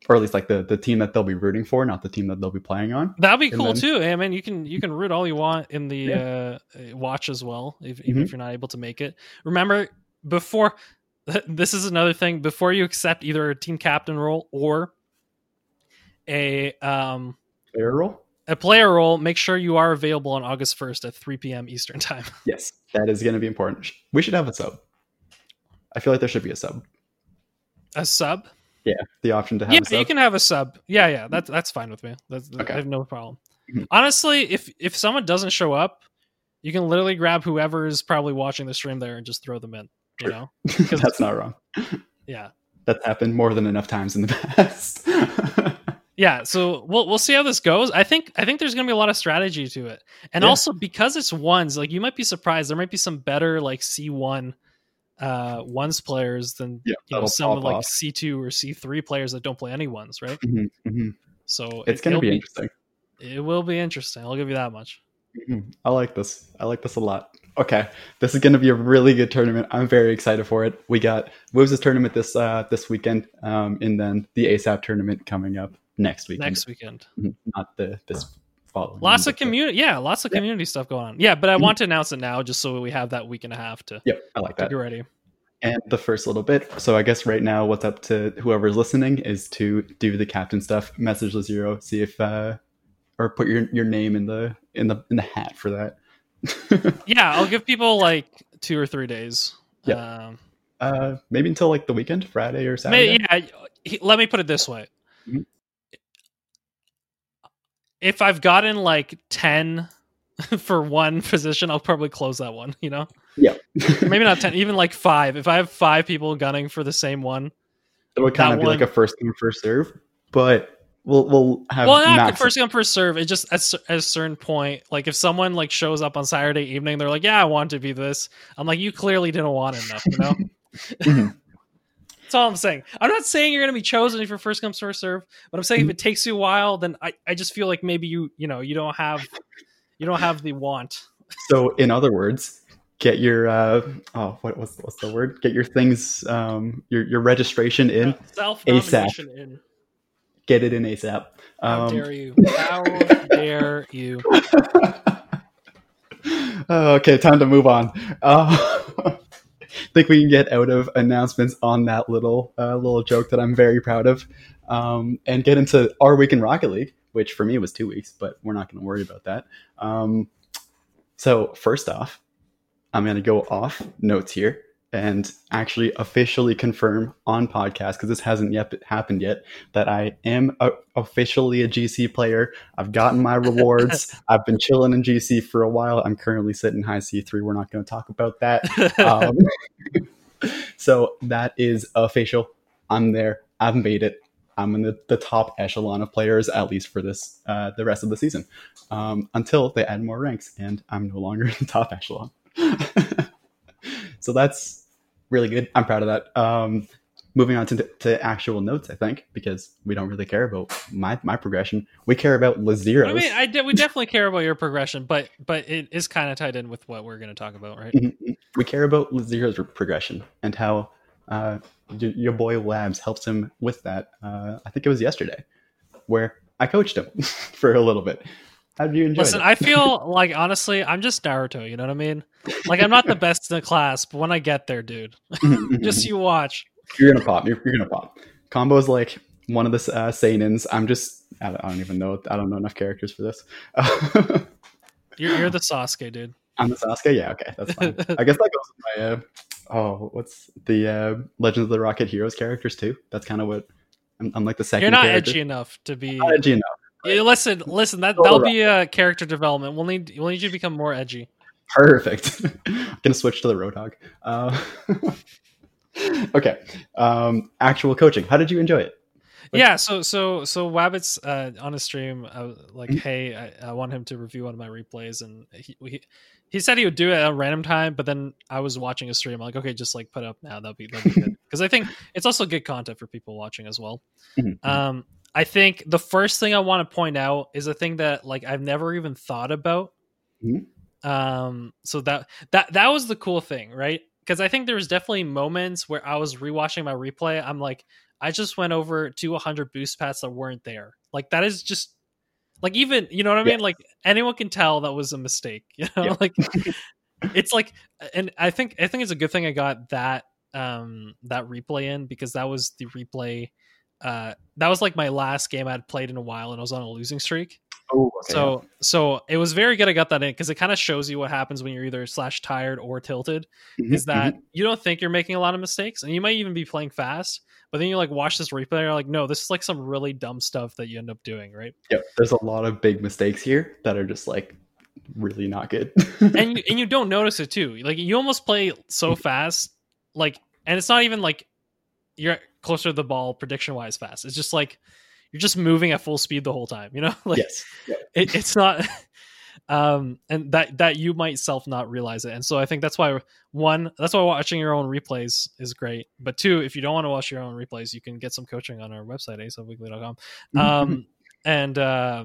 E: or at least like the, the team that they'll be rooting for, not the team that they'll be playing on.
F: That'd be
E: And
F: cool
E: then-
F: too. I mean, you can you can root all you want in the
E: Yeah.
F: uh, watch as well, if, even
E: Mhm.
F: if you're not able to make it. Remember, before this is another thing. Before you accept either a team captain role or a um
E: Fair roll?
F: A player role, make sure you are available on August 1st at 3 p.m. Eastern time.
E: Yes, that is going to be important. We should have a sub. I feel like there should be a sub.
F: A sub?
E: Yeah, the option to have
F: Yeah,
E: a sub.
F: you can have a sub. Yeah, yeah, that's that's fine with me. That's,
E: Okay.
F: I have no problem.
E: Mhm.
F: Honestly, if if someone doesn't show up, you can literally grab whoever is probably watching the stream there and just throw them in. You know?
E: That's not wrong.
F: Yeah.
E: That's happened more than enough times in the past.
F: Yeah, so we'll we'll see how this goes. I think I think there's gonna be a lot of strategy to it, and
E: Yeah.
F: also because it's ones, like you might be surprised. There might be some better like C one, uh, ones players than
E: Yeah,
F: you know some like
E: off.
F: C two or C three players that don't play any ones, right?
E: Mhm, mhm.
F: So
E: It's
F: it-
E: going to
F: it'll
E: be interesting.
F: It will be interesting. I'll give you that much.
E: Mhm. I like this. I like this a lot. Okay, this is going to be a really good tournament. I'm very excited for it. We got Wolves' tournament this uh, this weekend, um, and then the ASAP tournament coming up next weekend.
F: Next weekend,
E: Mhm, not the this following.
F: lots of community. Yeah, lots of
E: Yeah.
F: community stuff going on. Yeah, but I
E: Mhm.
F: want to announce it now, just so we have that week and a half to,
E: Yep, I like that.
F: get ready.
E: And the first little bit. So I guess right now, what's up to whoever's listening is to do the captain stuff. Message the zero, see if uh, or put your your name in the in the in the hat for that.
F: Yeah, I'll give people like two or three days.
E: Yep.
F: Um,
E: uh, maybe until like the weekend, Friday or Saturday.
F: May, yeah, he- let me put it this way.
E: Mhm.
F: If I've gotten like 10 for one position, I'll probably close that one, you know?
E: Yeah.
F: Maybe not 10, even like 5. If I have 5 people gunning for the same one.
E: it would kind of be like a first come first serve, but we'll we'll have
F: Well, not
E: max-
F: first come first serve. It just at, at a certain point, like if someone like shows up on Saturday evening, they're like, "Yeah, I want to be this." I'm like, "You clearly didn't want enough," you know.
E: Mhm.
F: That's all I'm saying. I'm not saying you're going to be chosen if you're first come first serve, but I'm saying if it takes you a while, then I, I just feel like maybe you you know you don't have you don't have the want.
E: So in other words, get your uh oh what what's what's the word? Get your things um your your registration in.
F: Self nomination in.
E: Get it in ASAP.
F: How
E: Um,
F: dare you? How dare you?
E: Okay, time to move on. Uh, think we can get out of announcements on that little uh, little joke that I'm very proud of, um, and get into our week in Rocket League, which for me was two weeks, but we're not going to worry about that. Um, so first off, I'm going to go off notes here and actually officially confirm on podcast because this hasn't yet happened yet that I am a, officially a GC player. I've gotten my rewards. I've been chilling in GC for a while. I'm currently sitting high C3. We're not going to talk about that. Um, so that is official. I'm there. I've made it. I'm in the, the top echelon of players, at least for this uh, the rest of the season, um, until they add more ranks, and I'm no longer in the top echelon. so that's really good. I'm proud of that. Um, moving on to, to actual notes, I think, because we don't really care about my, my progression. We care about Lazeros.
F: I mean, I de- we definitely care about your progression, but but it is kind of tied in with what we're going to talk about, right?
E: Mhm. we care about Lazero's progression and how uh, y- your boy Labs helps him with that. Uh, I think it was yesterday, where I coached him for a little bit. How did you enjoy
F: Listen,
E: it?
F: I feel like honestly, I'm just Naruto. You know what I mean? Like I'm not the best in the class, but when I get there, dude, just you watch.
E: you're gonna pop. You're, you're gonna pop. Combo is like one of the uh, sannins. I'm just. I don't, I don't even know. I don't know enough characters for this.
F: You're, you're the Sasuke, dude.
E: I'm the Sasuke. Yeah, okay, that's fine. I guess that goes with my. Uh, oh, what's the uh, Legends of the Rocket Heroes characters too? That's kind of what. I'm, I'm like the 2nd
F: You're not
E: character.
F: edgy enough to be.
E: Not edgy enough.
F: Yeah, listen, listen. That that'll be a character development. We'll need we'll need you to become more edgy.
E: Perfect. Gonna switch to the Roadhog. Uh, okay. Um, actual coaching. How did you enjoy it? Like-
F: yeah. So so so Wabbits uh, on a stream, was like,
E: Mhm.
F: hey, I, I want him to review one of my replays, and he, he he said he would do it at a random time, but then I was watching a stream. I'm like, okay, just like put it up now. That'll be that'll be good because I think it's also good content for people watching as well.
E: Mhm.
F: Um, I think the first thing I want to point out is a thing that like I've never even thought about.
E: Mhm.
F: Um, so that that that was the cool thing, right? Because I think there was definitely moments where I was rewatching my replay. I'm like, I just went over to 100 boost paths that weren't there. Like that is just like even you know what I mean.
E: Yeah.
F: Like anyone can tell that was a mistake. You know,
E: Yeah.
F: like it's like, and I think I think it's a good thing I got that um that replay in because that was the replay. Uh, that was like my last game I'd played in a while, and I was on a losing streak.
E: Oh,
F: So so it was very good I got that in because it kind of shows you what happens when you're either slash tired or tilted.
E: Mm-hmm,
F: Is that you don't think you're making a lot of mistakes, and you might even be playing fast, but then you like watch this replay, and you're like, no, this is like some really dumb stuff that you end up doing, right?
E: yeah, there's a lot of big mistakes here that are just like really not good.
F: and you, and you don't notice it too. Like you almost play so fast, like, and it's not even like you're closer to the ball prediction wise fast. It's just like you're just moving at full speed the whole time. You know, like
E: yes.
F: it, it's not. Um, and that that you might self not realize it, and so I think that's why one, that's why watching your own replays is great. But two, if you don't want to watch your own replays, you can get some coaching on our website asapweekly.com.
E: Mm-hmm,
F: Um, and uh,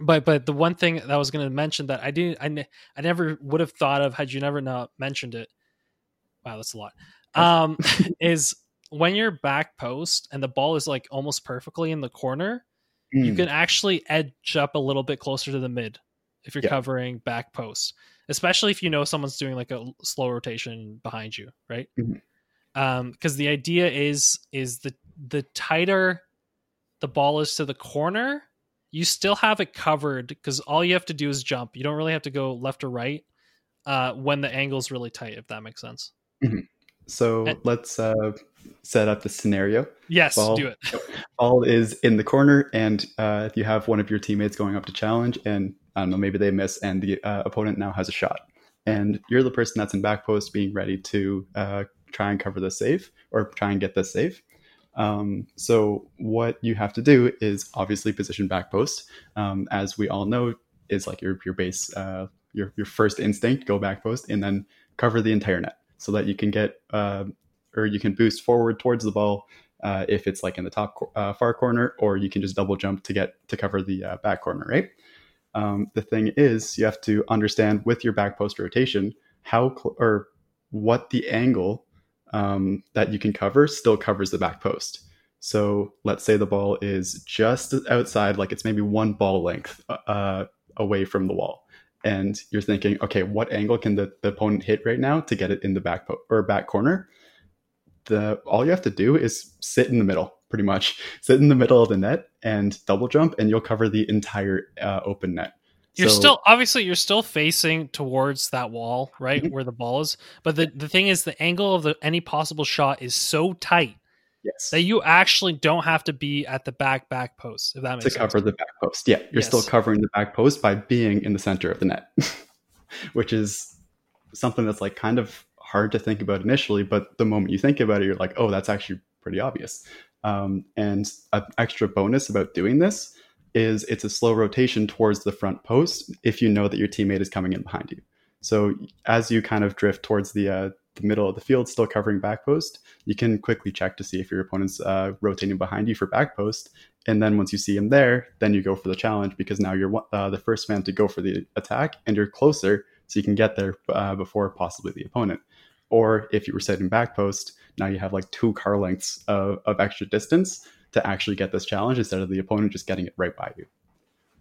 F: but but the one thing that I was going to mention that I didn't I, ne- I never would have thought of had you never not mentioned it. Wow, that's a lot. Um, is when you're back post and the ball is like almost perfectly in the corner, you
E: Mm,
F: can actually edge up a little bit closer to the mid if you're
E: Yeah.
F: covering back post, especially if you know someone's doing like a slow rotation behind you, right?
E: Mhm.
F: Um, because the idea is is the the tighter the ball is to the corner, you still have it covered because all you have to do is jump. You don't really have to go left or right uh, when the angle's really tight, if that makes sense.
E: So
F: And-
E: let's uh, set up the scenario.
F: Yes,
E: Ball.
F: do it.
E: Ball is in the corner, and uh, you have one of your teammates going up to challenge, and I don't know, maybe they miss, and the uh, opponent now has a shot, and you're the person that's in back post, being ready to uh, try and cover the save or try and get the save. Um, so what you have to do is obviously position back post, um, as we all know, is like your your base, uh, your your first instinct, go back post, and then cover the entire net so that you can get uh, or you can boost forward towards the ball uh, if it's like in the top uh, far corner, or you can just double jump to get to cover the uh, back corner, right? Um, the thing is, you have to understand with your back post rotation how cl- or what the angle um, that you can cover still covers the back post. So let's say the ball is just outside, like it's maybe one ball length uh, away from the wall, and you're thinking, okay, what angle can the, the opponent hit right now to get it in the back po- or back corner? The all you have to do is sit in the middle pretty much sit in the middle of the net and double jump and you'll cover the entire uh, open net
F: You're
E: So-
F: still obviously you're still facing towards that wall, right,
E: Mhm.
F: where the ball is. But the, the thing is, the angle of the any possible shot is so tight
E: yes
F: that you actually don't have to be at the back back post. If that makes sense.
E: to
F: sense.
E: cover the back post yeah you're still covering the back post by being in the center of the net which is something that's like kind of hard to think about initially but the moment you think about it you're like oh that's actually pretty obvious. Um, and an extra bonus about doing this is it's a slow rotation towards the front post if you know that your teammate is coming in behind you. So as you kind of drift towards the uh, the middle of the field still covering back post you can quickly check to see if your opponent's uh, rotating behind you for back post. And then once you see him there, then you go for the challenge because now you're uh, the first man to go for the attack and you're closer, so you can get there uh, before possibly the opponent. Or if you were sitting back post, now you have like two car lengths of, of extra distance to actually get this challenge instead of the opponent just getting it right by you.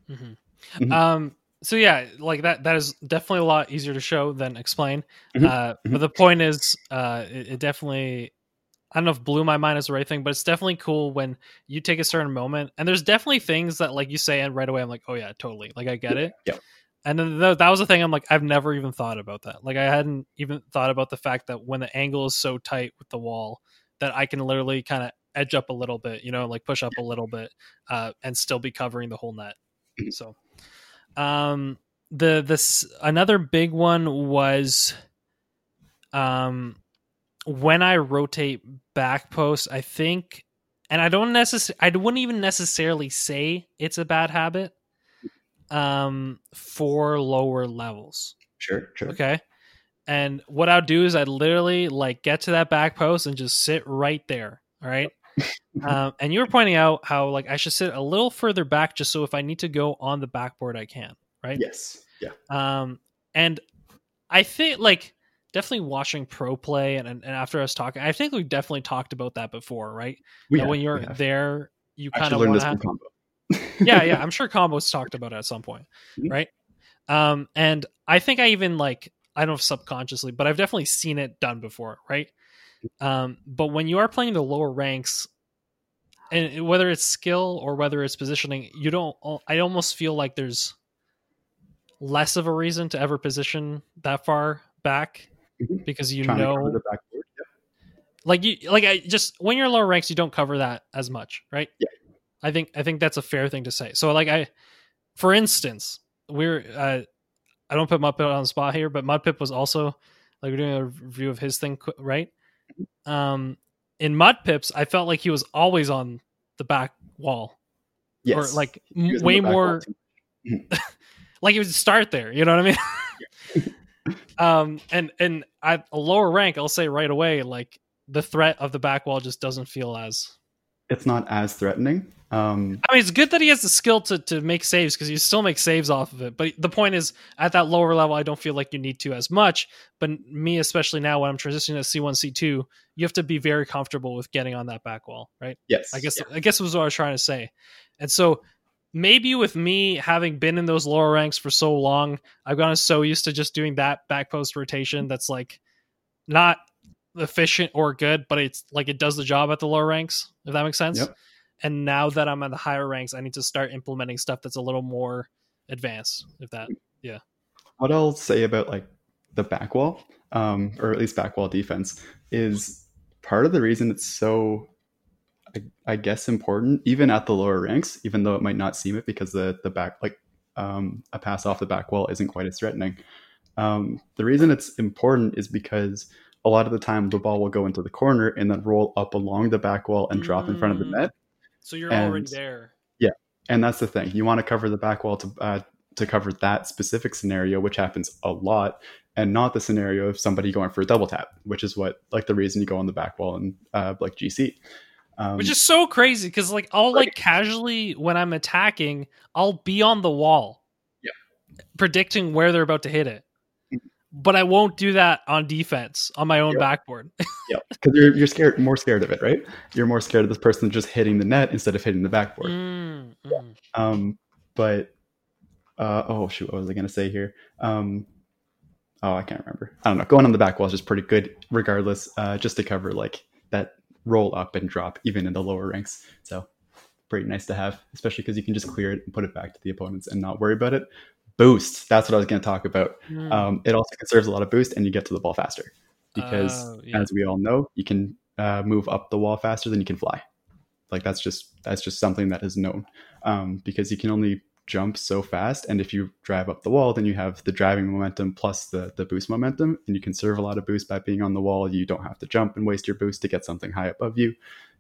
F: Mhm.
E: Mhm.
F: Um. So yeah, like that. That is definitely a lot easier to show than explain.
E: Mhm.
F: Uh, but the point is, uh, it, it definitely. I don't know if blew my mind is the right thing, but it's definitely cool when you take a certain moment, and there's definitely things that like you say, and right away I'm like, oh yeah, totally, like I get it.
E: Yeah.
F: And then th- that was the thing. I'm like, I've never even thought about that. Like I hadn't even thought about the fact that when the angle is so tight with the wall, that I can literally kind of edge up a little bit, you know, like push up a little bit, uh, and still be covering the whole net.
E: Mhm.
F: So, um, the this another big one was, um, when I rotate back post, I think, and I don't necessarily, I wouldn't even necessarily say it's a bad habit, um, for lower levels.
E: Sure, sure.
F: Okay. And what I'll do is I'd literally like get to that back post and just sit right there. All right. um, and you were pointing out how like I should sit a little further back just so if I need to go on the backboard, I can. Right.
E: Yes. Yeah.
F: Um, and I think like definitely watching pro play and, and after us talking, I think we definitely talked about that before, right?
E: We have-
F: when you're there, you kind of
E: learned this
F: to
E: from combo.
F: Yeah, yeah. I'm sure combos talked about it at some point,
E: Mhm.
F: right? Um, and I think I even like I don't know subconsciously, but I've definitely seen it done before, right? Um, but when you are playing the lower ranks, and whether it's skill or whether it's positioning, you don't. I almost feel like there's less of a reason to ever position that far back
E: Mhm.
F: because you
E: Trying
F: know
E: the backboard. Yeah.
F: like you like I just when you're lower ranks, you don't cover that as much, right?
E: Yeah.
F: I think I think that's a fair thing to say. So like I, for instance, we're uh, I don't put Mudpip on the spot here, but Mudpip was also like we're doing a review of his thing, right? Um, in Mudpips, I felt like he was always on the back wall,
E: Yes.
F: or like way
E: the back wall
F: more like he would start there. You know what I mean? um, and and at a lower rank, I'll say right away, like the threat of the back wall just doesn't feel as
E: it's not as threatening Um,
F: I mean, it's good that he has the skill to, to make saves because you still make saves off of it. But the point is, at that lower level, I don't feel like you need to as much. But me, especially now when I'm transitioning to C1, C2, you have to be very comfortable with getting on that back wall, right?
E: yes,
F: I guess I guess was what I was trying to say. And so maybe with me having been in those lower ranks for so long, I've gotten so used to just doing that back post rotation that's like not efficient or good, but it's like it does the job at the lower ranks, if that makes sense.
E: Yep.
F: And now that I'm at the higher ranks, I need to start implementing stuff that's a little more advanced, if that yeah
E: what I'll say about like the back wall, um, or at least back wall defense, is part of the reason it's so, I, I guess, important even at the lower ranks, even though it might not seem it because the the back like um, a pass off the back wall isn't quite as threatening. Um, the reason it's important is because a lot of the time the ball will go into the corner and then roll up along the back wall and drop in front of the
F: Mm.
E: net.
F: So you're
E: And-
F: already there.
E: Yeah, and that's the thing you want to cover the back wall to uh, to cover that specific scenario which happens a lot and not the scenario of somebody going for a double tap which is what like the reason you go on the back wall and uh, like gc um,
F: Which is so crazy because like I'll like casually when I'm attacking, I'll be on the wall.
E: Yeah.
F: Predicting where they're about to hit it. But I won't do that on defense on my own
E: Yeah.
F: backboard.
E: yeah because you're, you're scared more scared of it right you're more scared of this person just hitting the net instead of hitting the backboard
F: Mm, mm.
E: Um, but uh, oh shoot, what was I gonna say here? Um, oh, I can't remember. I don't know. Going on the back wall is just pretty good, regardless. Uh, just to cover like that roll up and drop, even in the lower ranks. So pretty nice to have, especially because you can just clear it and put it back to the opponents and not worry about it. Boost. That's what I was gonna talk about.
F: Mm.
E: Um, it also conserves a lot of boost, and you get to the ball faster because,
F: Oh, yeah.
E: as we all know, you can uh, move up the wall faster than you can fly. Like that's just that's just something that is known um, because you can only jump so fast, and if you drive up the wall, then you have the driving momentum plus the the boost momentum, and you conserve a lot of boost by being on the wall. You don't have to jump and waste your boost to get something high above you.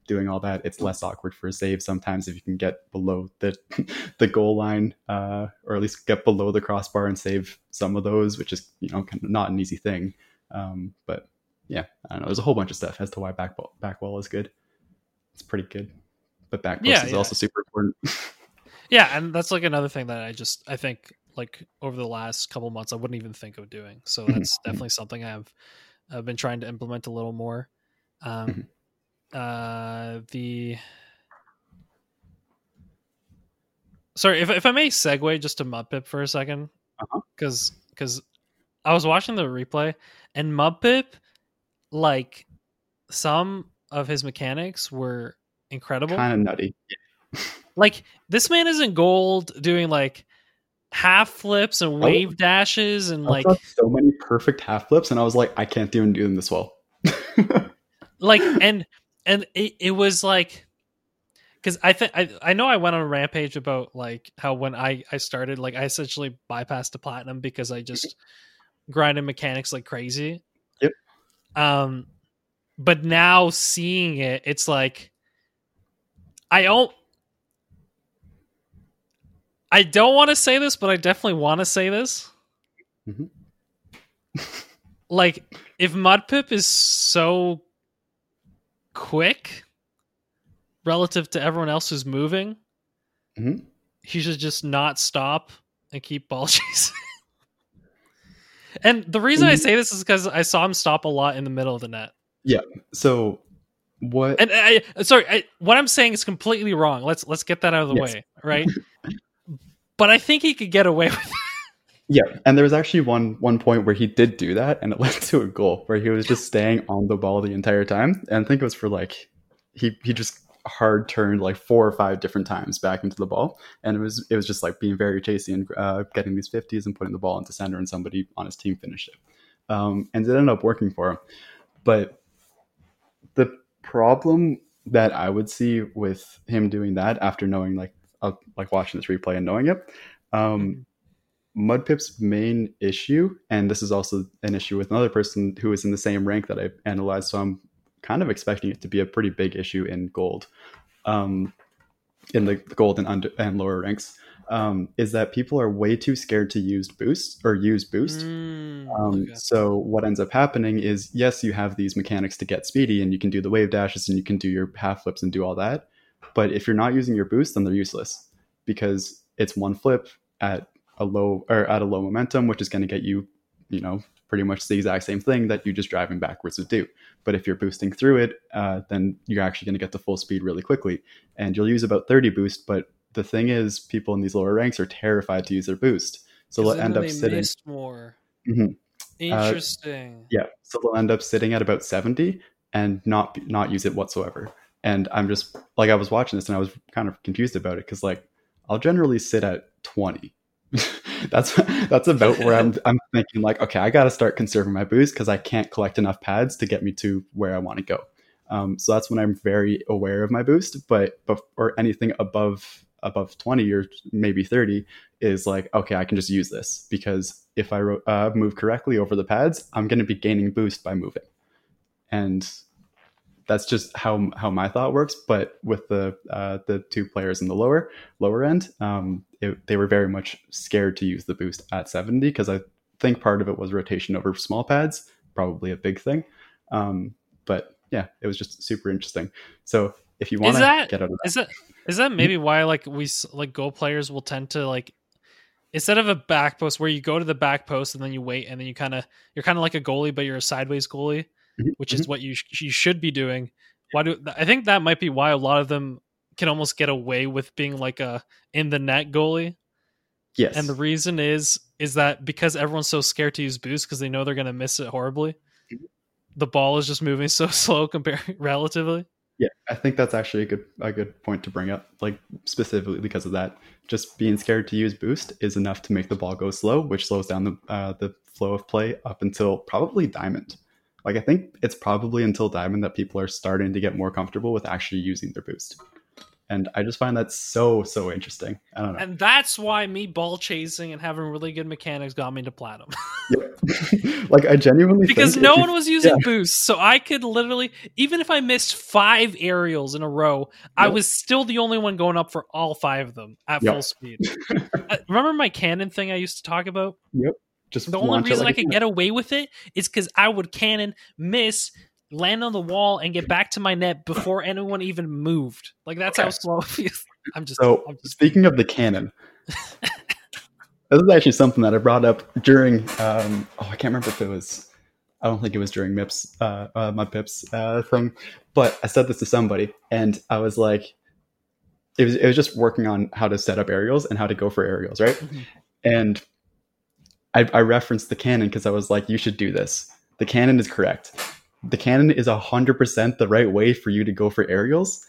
E: Doing all that, it's less awkward for a save sometimes if you can get below the the goal line, uh, or at least get below the crossbar and save some of those, which is you know kind of not an easy thing. Um, but yeah, I don't know. There's a whole bunch of stuff as to why back wall, back wall is good. It's pretty good, but back post
F: Yeah,
E: is
F: yeah.
E: also super important.
F: Yeah, and that's like another thing that I just I think like over the last couple months I wouldn't even think of doing. So
E: Mhm.
F: that's definitely something I've I've been trying to implement a little more. Um uh the Sorry, if if I may segue just to Mudpip for a 2nd
E: Uh-huh.
F: because because I was watching the replay and Mudpip, like some of his mechanics were incredible
E: kind of nutty.
F: like this man isn't gold doing like half flips and wave dashes and
E: I
F: like
E: so many perfect half flips, and I was like, I can't even do them this well.
F: like and and it, it was like because i think I, I know i went on a rampage about like how when i i started like i essentially bypassed the platinum because i just grinded mechanics like crazy
E: Yep.
F: um but now seeing it it's like i don't i don't want to say this but i definitely want to say this
E: Mhm.
F: like if mudpip is so quick relative to everyone else who's moving
E: Mhm.
F: he should just not stop and keep ball chasing and the reason i
E: Mhm.
F: say this is because i saw him stop a lot in the middle of the net Yeah.
E: So what?
F: and I, sorry I, what i'm saying is completely wrong let's let's get that out of the
E: Yes.
F: way right but i think he could get away with it
E: Yeah, and there was actually one one point where he did do that, and it led to a goal where he was just staying on the ball the entire time. And I think it was for like he he just hard turned like four or five different times back into the ball, and it was it was just like being very chasey and uh, getting these fifties and putting the ball into center, and somebody on his team finished it. Um, and it ended up working for him, but the problem that I would see with him doing that after knowing like uh, like watching this replay and knowing it. Um, Mudpip's main issue, and this is also an issue with another person who is in the same rank that I've analyzed, so I'm kind of expecting it to be a pretty big issue in gold, um, in the gold and under and lower ranks, um, is that people are way too scared to use boost or use boost.
F: Mm,
E: Um,
F: okay.
E: So what ends up happening is, yes, you have these mechanics to get speedy, and you can do the wave dashes, and you can do your half flips and do all that. but if you're not using your boost, then they're useless because it's one flip at a low or at a low momentum, which is going to get you, you know, pretty much the exact same thing that you're just driving backwards would do. But if you're boosting through it, uh, then you're actually going to get to full speed really quickly, and you'll use about 30 boost. But the thing is, people in these lower ranks are terrified to use their boost, so they'll end up sitting
F: more.
E: Mhm.
F: Interesting.
E: Yeah, so they'll end up sitting at about 70 and not not use it whatsoever. And I'm just like I was watching this and I was kind of confused about it because like I'll generally sit at 20. that's that's about where I'm I'm thinking like okay I got to start conserving my boost because I can't collect enough pads to get me to where I want to go. Um, so that's when I'm very aware of my boost, but, but or anything above above 20 or maybe 30 is like okay I can just use this because if I uh, move correctly over the pads I'm going to be gaining boost by moving, and that's just how how my thought works. But with the uh, the two players in the lower lower end, um, it, they were very much scared to use the boost at 70 because I think part of it was rotation over small pads, probably a big thing. Um, but yeah, it was just super interesting. So if you want to get out of that,
F: is that is that maybe why like we like goal players will tend to like instead of a back post where you go to the back post and then you wait and then you kind of you're kind of like a goalie but you're a sideways goalie which is what you sh- you should be doing why do i think that might be why a lot of them can almost get away with being like a in the net goalie
E: yes,
F: and the reason is is that because everyone's so scared to use boost because they know they're going to miss it horribly
E: Mhm.
F: the ball is just moving so slow compared relatively
E: Yeah, I think that's actually a good a good point to bring up. Like specifically because of that, just being scared to use boost is enough to make the ball go slow, which slows down the uh, the flow of play up until probably diamond. Like I think it's probably until diamond that people are starting to get more comfortable with actually using their boost, and I just find that so so interesting. I don't know.
F: And that's why me ball chasing and having really good mechanics got me to platinum.
E: Yep. like I genuinely
F: because no
E: you-
F: one was using
E: yeah.
F: boosts. So I could literally, even if I missed five aerials in a row, I was still the only one going up for all five of them at
E: Yep.
F: full speed. Uh, Remember my cannon thing I used to talk about?
E: Just
F: The only reason
E: like
F: I could get away with it is because I would cannon, miss, land on the wall, and get back to my net before anyone even moved. Like that's how slow it feels. I'm just,
E: So
F: I'm just
E: speaking of the cannon, this is actually something that I brought up during. Um, oh, I can't remember if it was. I don't think it was during Mips, uh, uh, my Pips uh, thing, but I said this to somebody, and I was like, it was it was just working on how to set up aerials and how to go for aerials, right?
F: Mhm.
E: And I, I referenced the cannon because I was like, you should do this. The cannon is correct. The cannon is hundred percent the right way for you to go for aerials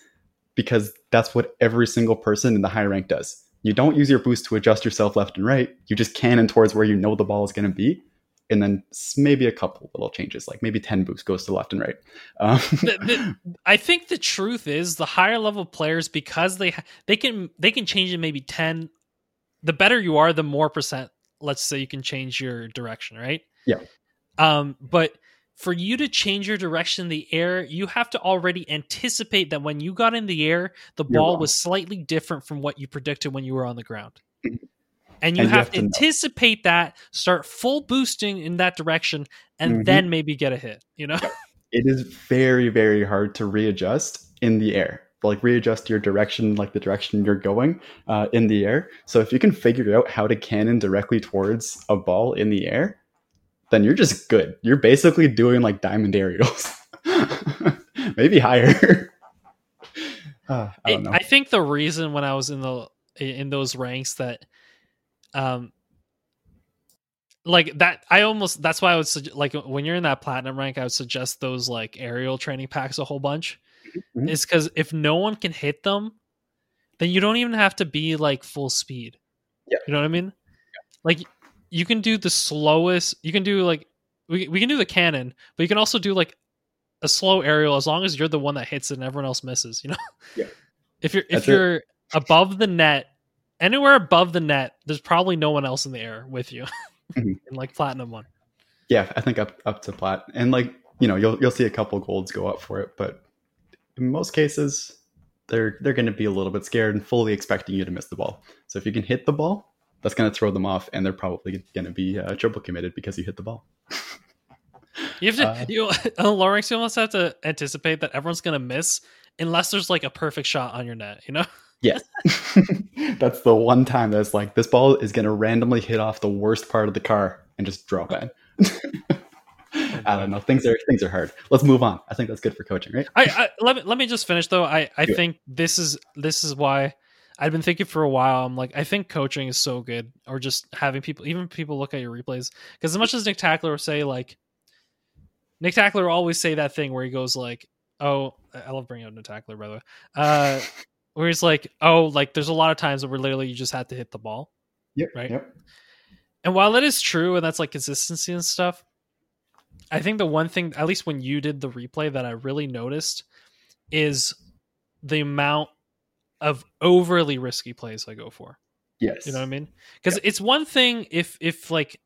E: because that's what every single person in the high rank does. You don't use your boost to adjust yourself left and right. You just cannon towards where you know the ball is going to be, and then maybe a couple little changes, like maybe ten boosts goes to left and right. Um,
F: the, the, I think the truth is the higher level players because they they can they can change it maybe 10 the better you are the more percent let's say you can change your direction right
E: Yeah.
F: um but for you to change your direction in the air you have to already anticipate that when you got in the air the
E: You're
F: ball
E: wrong.
F: was slightly different from what you predicted when you were on the ground and you
E: And you
F: have
E: have
F: to
E: know.
F: anticipate that start full boosting in that direction and
E: Mhm.
F: then maybe get a hit you know
E: it is very very hard to readjust in the air like readjust your direction like the direction you're going uh, in the air. So if you can figure out how to cannon directly towards a ball in the air then you're just good. You're basically doing like diamond aerials. Maybe higher. Uh, i know.
F: I think the reason when I was in the in those ranks that, um, like that, I almost that's why I would like when you're in that platinum rank, I would suggest those like aerial training packs a whole bunch.
E: Mhm.
F: Is because if no one can hit them, then you don't even have to be like full speed.
E: Yeah.
F: you know what I mean. Like you can do the slowest. You can do like we we can do the cannon, but you can also do like a slow aerial as long as you're the one that hits it and everyone else misses. You know.
E: Yeah.
F: If you're if
E: That's it.
F: you're above the net, anywhere above the net, there's probably no one else in the air with you.
E: Mhm.
F: in like platinum one.
E: yeah i think up up to plat and like you know you'll you'll see a couple golds go up for it but in most cases they're they're going to be a little bit scared and fully expecting you to miss the ball so if you can hit the ball that's going to throw them off and they're probably going to be uh, triple committed because you hit the ball
F: You have to
E: Uh,
F: you on the you almost have to anticipate that everyone's gonna miss unless there's like a perfect shot on your net, you know?
E: Yes. That's the one time that's like this ball is going to randomly hit off the worst part of the car and just drop in. I don't know. Things are things are hard. Let's move on. I think that's good for coaching, right?
F: I, I let me let me just finish though. I I
E: Do it.
F: think this is this is why I've been thinking for a while. I'm like, I think coaching is so good, or just having people, even people look at your replays. Because as much as Nick Tackler will say, like, Nick Tackler will always say that thing where he goes like, "Oh, I love bringing up Nick Tackler by the way," uh, where he's like, "Oh, like there's a lot of times where literally you just have to hit the ball."
E: Yep.
F: Right.
E: Yep.
F: And while that is true, and that's like consistency and stuff, I think the one thing, at least when you did the replay, that I really noticed is the amount of overly risky plays I go for.
E: Yes.
F: You know what I mean? Because it's one thing if if like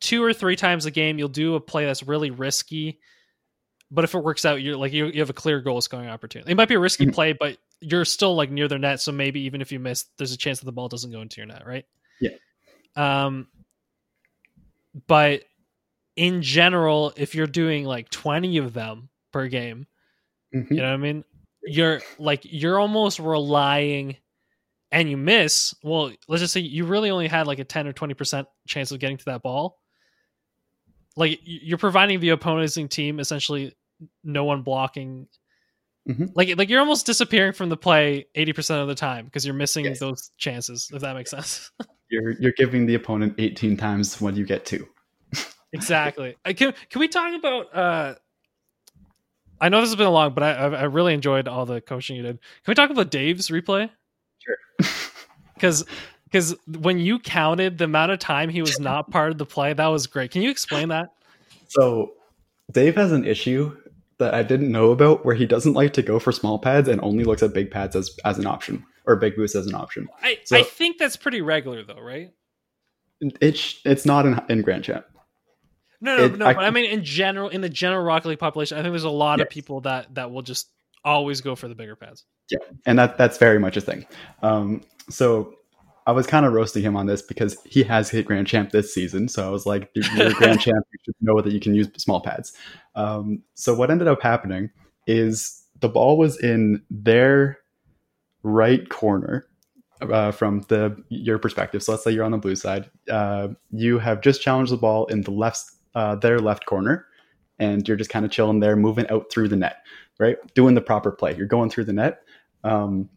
F: two or three times a game you'll do a play that's really risky, but if it works out, you're like you, you have a clear goal scoring opportunity. It might be a risky
E: Mhm.
F: play, but you're still like near their net, so maybe even if you miss, there's a chance that the ball doesn't go into your net, right?
E: Yeah.
F: Um, but in general, if you're doing like 20 of them per game,
E: Mhm.
F: you know what I mean? You're like you're almost relying and you miss. Well, let's just say you really only had like a 10 or 20% chance of getting to that ball. Like you're providing the opposing team essentially no one blocking.
E: Mhm.
F: Like like you're almost disappearing from the play 80% of the time because you're missing
E: Yes.
F: those chances if that makes sense.
E: You're you're giving the opponent 18 times when you get two.
F: Exactly. I can can we talk about uh I know this has been long, but I I really enjoyed all the coaching you did. Can we talk about Dave's replay?
E: Sure.
F: Because because when you counted the amount of time he was not part of the play, that was great. Can you explain that?
E: So Dave has an issue that I didn't know about where he doesn't like to go for small pads and only looks at big pads as, as an option or big boost as an option.
F: I
E: So-
F: I think that's pretty regular though, right?
E: It's it's not in, in Grand Champ.
F: No, no,
E: It-
F: no.
E: I-
F: but I mean, in general, in the general Rocket League population, I think there's a lot of people that that will just always go for the bigger pads.
E: Yeah, and that that's very much a thing. Um, so I was kind of roasting him on this because he has hit Grand Champ this season. So I was like, "You're you're a Grand Champ. You should know that you can use small pads." Um, so what ended up happening is the ball was in their right corner uh, from the your perspective. So let's say you're on the blue side. Uh, you have just challenged the ball in the left uh, their left corner, and you're just kind of chilling there, moving out through the net, right? Doing the proper play. You're going through the net, um,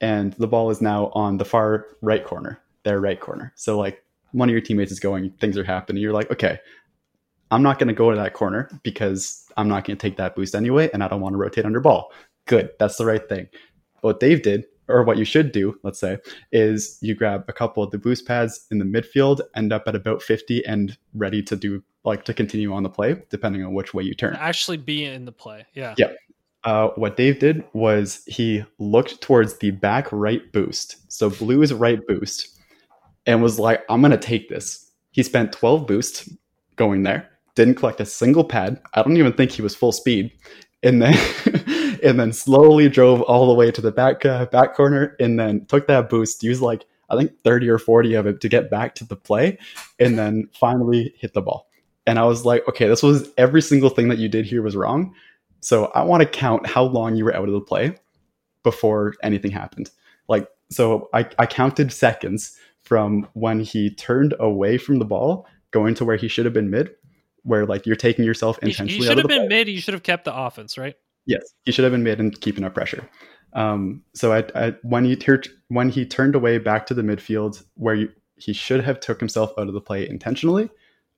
E: and the ball is now on the far right corner, their right corner. So like one of your teammates is going, things are happening. You're like, okay, I'm not going to go to that corner because I'm not going to take that boost anyway, and I don't want to rotate under ball. Good, that's the right thing. What Dave did, or what you should do, let's say, is you grab a couple of the boost pads in the midfield, end up at about 50, and ready to do like to continue on the play, depending on which way you turn.
F: Actually, be in the play. Yeah.
E: Yeah. Uh, what Dave did was he looked towards the back right boost, so blue's right boost, and was like, "I'm gonna take this." He spent 12 boost going there, didn't collect a single pad. I don't even think he was full speed, and then and then slowly drove all the way to the back uh, back corner, and then took that boost, used like I think 30 or 40 of it to get back to the play, and then finally hit the ball. And I was like, okay, this was every single thing that you did here was wrong. So I want to count how long you were out of the play before anything happened. Like, so I, I counted seconds from when he turned away from the ball, going to where he should have been mid, where like you're taking yourself
F: You,
E: intentionally.
F: you should have been
E: play.
F: mid. You should have kept the offense, right?
E: Yes, he should have been mid and keeping up pressure. Um, so I, I, when he tur- when he turned away back to the midfield where you, he should have took himself out of the play intentionally,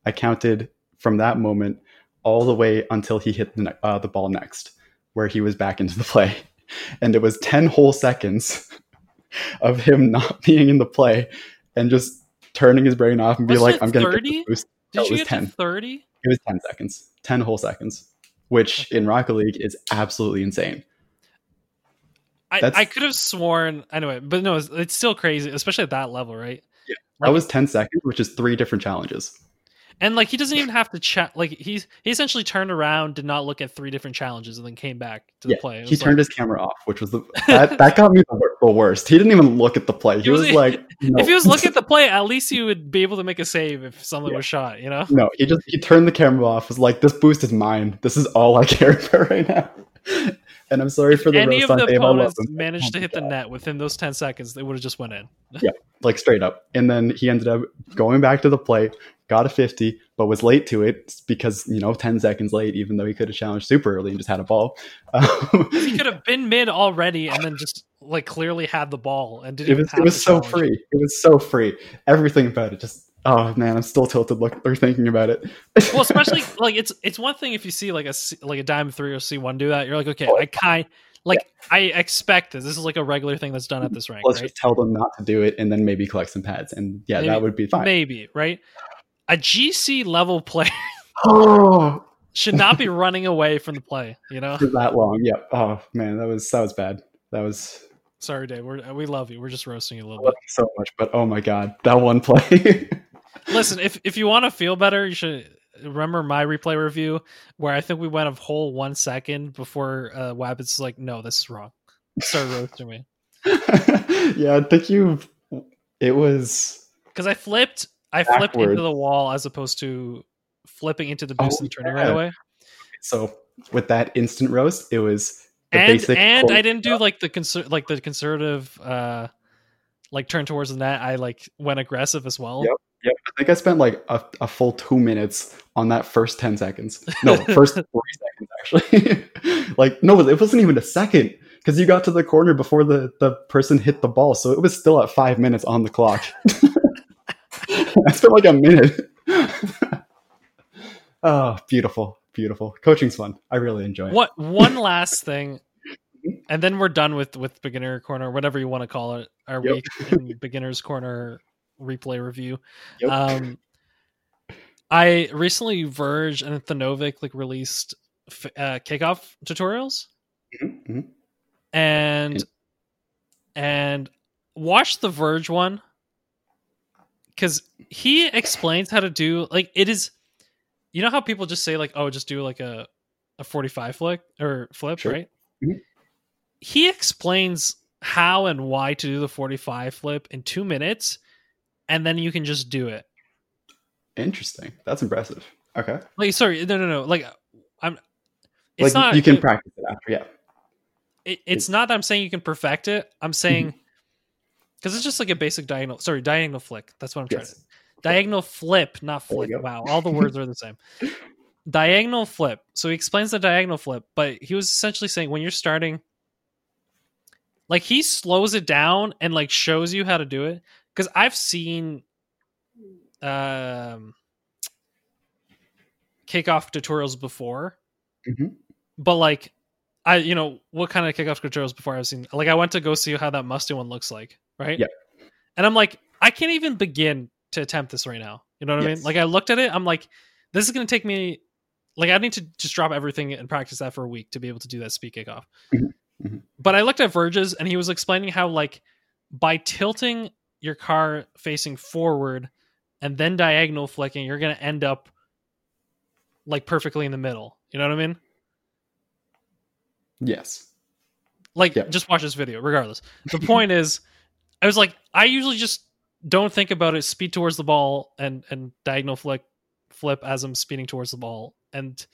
E: I counted from that moment all the way until he hit the uh, the ball next, where he was back into the play, and it was ten whole seconds of him not being in the play and just turning his brain off and be
F: Wasn't
E: like, "I'm going to get the boost."
F: Did
E: No, it
F: you
E: was
F: get
E: 10.
F: to thirty?
E: It was ten seconds, ten whole seconds, which in Rocket League is absolutely insane.
F: I, I could have sworn anyway, but no, it's, it's still crazy, especially at that level, right?
E: Yeah.
F: Like-
E: That was 10 seconds, which is three different challenges.
F: And like he doesn't even have to chat. Like he's he essentially turned around, did not look at three different challenges, and then came back to the play.
E: He turned
F: like-
E: his camera off, which was the that, that got me the, the worst. He didn't even look at the play. He
F: He was-
E: was like, no.
F: If he was looking at the play, at least he would be able to make a save if someone
E: Yeah.
F: was shot. You know.
E: no, he just he turned the camera off. Was like, this boost is mine. This is all I care about right now. and I'm sorry for the
F: Any of the. Opponents managed to hit the net within those 10 seconds, they would have just went in.
E: Yeah, like straight up. And then he ended up going back to the play, got a 50, but was late to it because, you know, 10 seconds late, even though he could have challenged super early and just had a ball. Um,
F: He could have been mid already and then just like clearly had the ball and didn't
E: it was it was so
F: challenge.
E: free. It was so free. Everything about it just oh man, I'm still tilted look or thinking about it.
F: Well, especially like it's it's one thing if you see like a like a diamond three or C one do that, you're like, okay, I kind like I expect this. This is like a regular thing that's done at this rank,
E: let's
F: right?
E: just tell them not to do it and then maybe collect some pads. And yeah,
F: Maybe-
E: that would be fine.
F: Maybe right. A GC level player
E: Oh
F: should not be running away from the play. You know.
E: for that long. Yep. Oh man, that was that was bad. That was
F: Sorry, Dave. We're, we love you. We're just roasting you a little
E: love
F: bit.
E: you so much, but oh my god, that one play.
F: Listen, if if you want to feel better, you should remember my replay review where I think we went a whole one second before uh, Wabbit's like, no, this is wrong. Start roasting me
E: yeah, I think you. It was.
F: because I flipped. I flipped into the wall as opposed to flipping into the boost
E: Oh,
F: and turning
E: yeah.
F: right away.
E: So with that instant roast, it was the
F: And
E: basic.
F: and I didn't do like the conser- like the conservative uh like turn towards the net. I like went aggressive as well.
E: Yep. Yep, I think I spent like a, a full two minutes on that first ten seconds. No, first three seconds actually. like no, it wasn't even a second because you got to the corner before the the person hit the ball, so it was still at five minutes on the clock. I spent like a minute. oh, beautiful, beautiful. Coaching's fun. I really enjoy it.
F: What one last thing, and then we're done with with beginner corner, whatever you want to call it, our
E: Yep.
F: week in beginners corner replay review.
E: Yep.
F: Um, I recently Virge and Thanovic like released f- uh, kickoff tutorials
E: Mhm, mhm.
F: and and watch the Virge one because he explains how to do like it is. You know how people just say like, oh, just do like a a forty five flick or flip,
E: Sure.
F: right?
E: Mhm.
F: He explains how and why to do the forty five flip in two minutes, and then you can just do it.
E: Interesting. That's impressive. Okay.
F: Like, sorry, no, no, no. Like, I'm. It's
E: like
F: not.
E: you can
F: it-
E: practice it after. Yeah.
F: it, it's not that I'm saying you can perfect it. I'm saying because it's just like a basic diagonal. Sorry, diagonal flick. That's what I'm trying to.
E: Yes.
F: Diagonal flip, not flick. Wow, all the words are the same. Diagonal flip. So he explains the diagonal flip, but he was essentially saying when you're starting, like he slows it down and like shows you how to do it. Because I've seen, um, kickoff tutorials before,
E: Mhm.
F: but like I, you know, what kind of kickoff tutorials before I've seen? Like, I went to go see how that musty one looks like, right?
E: Yeah.
F: And I'm like, I can't even begin to attempt this right now. You know what I mean? Like, I looked at it, I'm like, this is going to take me, like, I need to just drop everything and practice that for a week to be able to do that speed kickoff.
E: Mhm. Mhm.
F: But I looked at Virges and he was explaining how, like, by tilting your car facing forward and then diagonal flicking, you're going to end up like perfectly in the middle. You know what I mean?
E: Yes.
F: Like,
E: Yeah.
F: just watch this video, regardless. The point is, I was like, I usually just don't think about it, speed towards the ball and and diagonal flick flip as I'm speeding towards the ball, and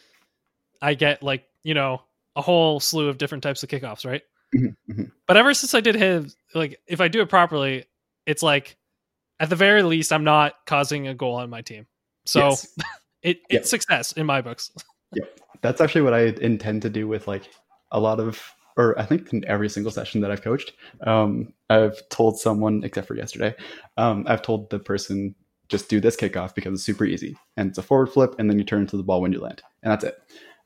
F: I get like you know a whole slew of different types of kickoffs, right?
E: Mhm, mhm.
F: But ever since I did his, like, if I do it properly, it's like at the very least I'm not causing a goal on my team, so
E: Yes.
F: it
E: Yep.
F: it's success in my books. Yeah.
E: That's actually what I intend to do with like a lot of, or I think in every single session that I've coached. Um, I've told someone, except for yesterday, um, I've told the person just do this kickoff because it's super easy and it's a forward flip and then you turn into the ball when you land and that's it.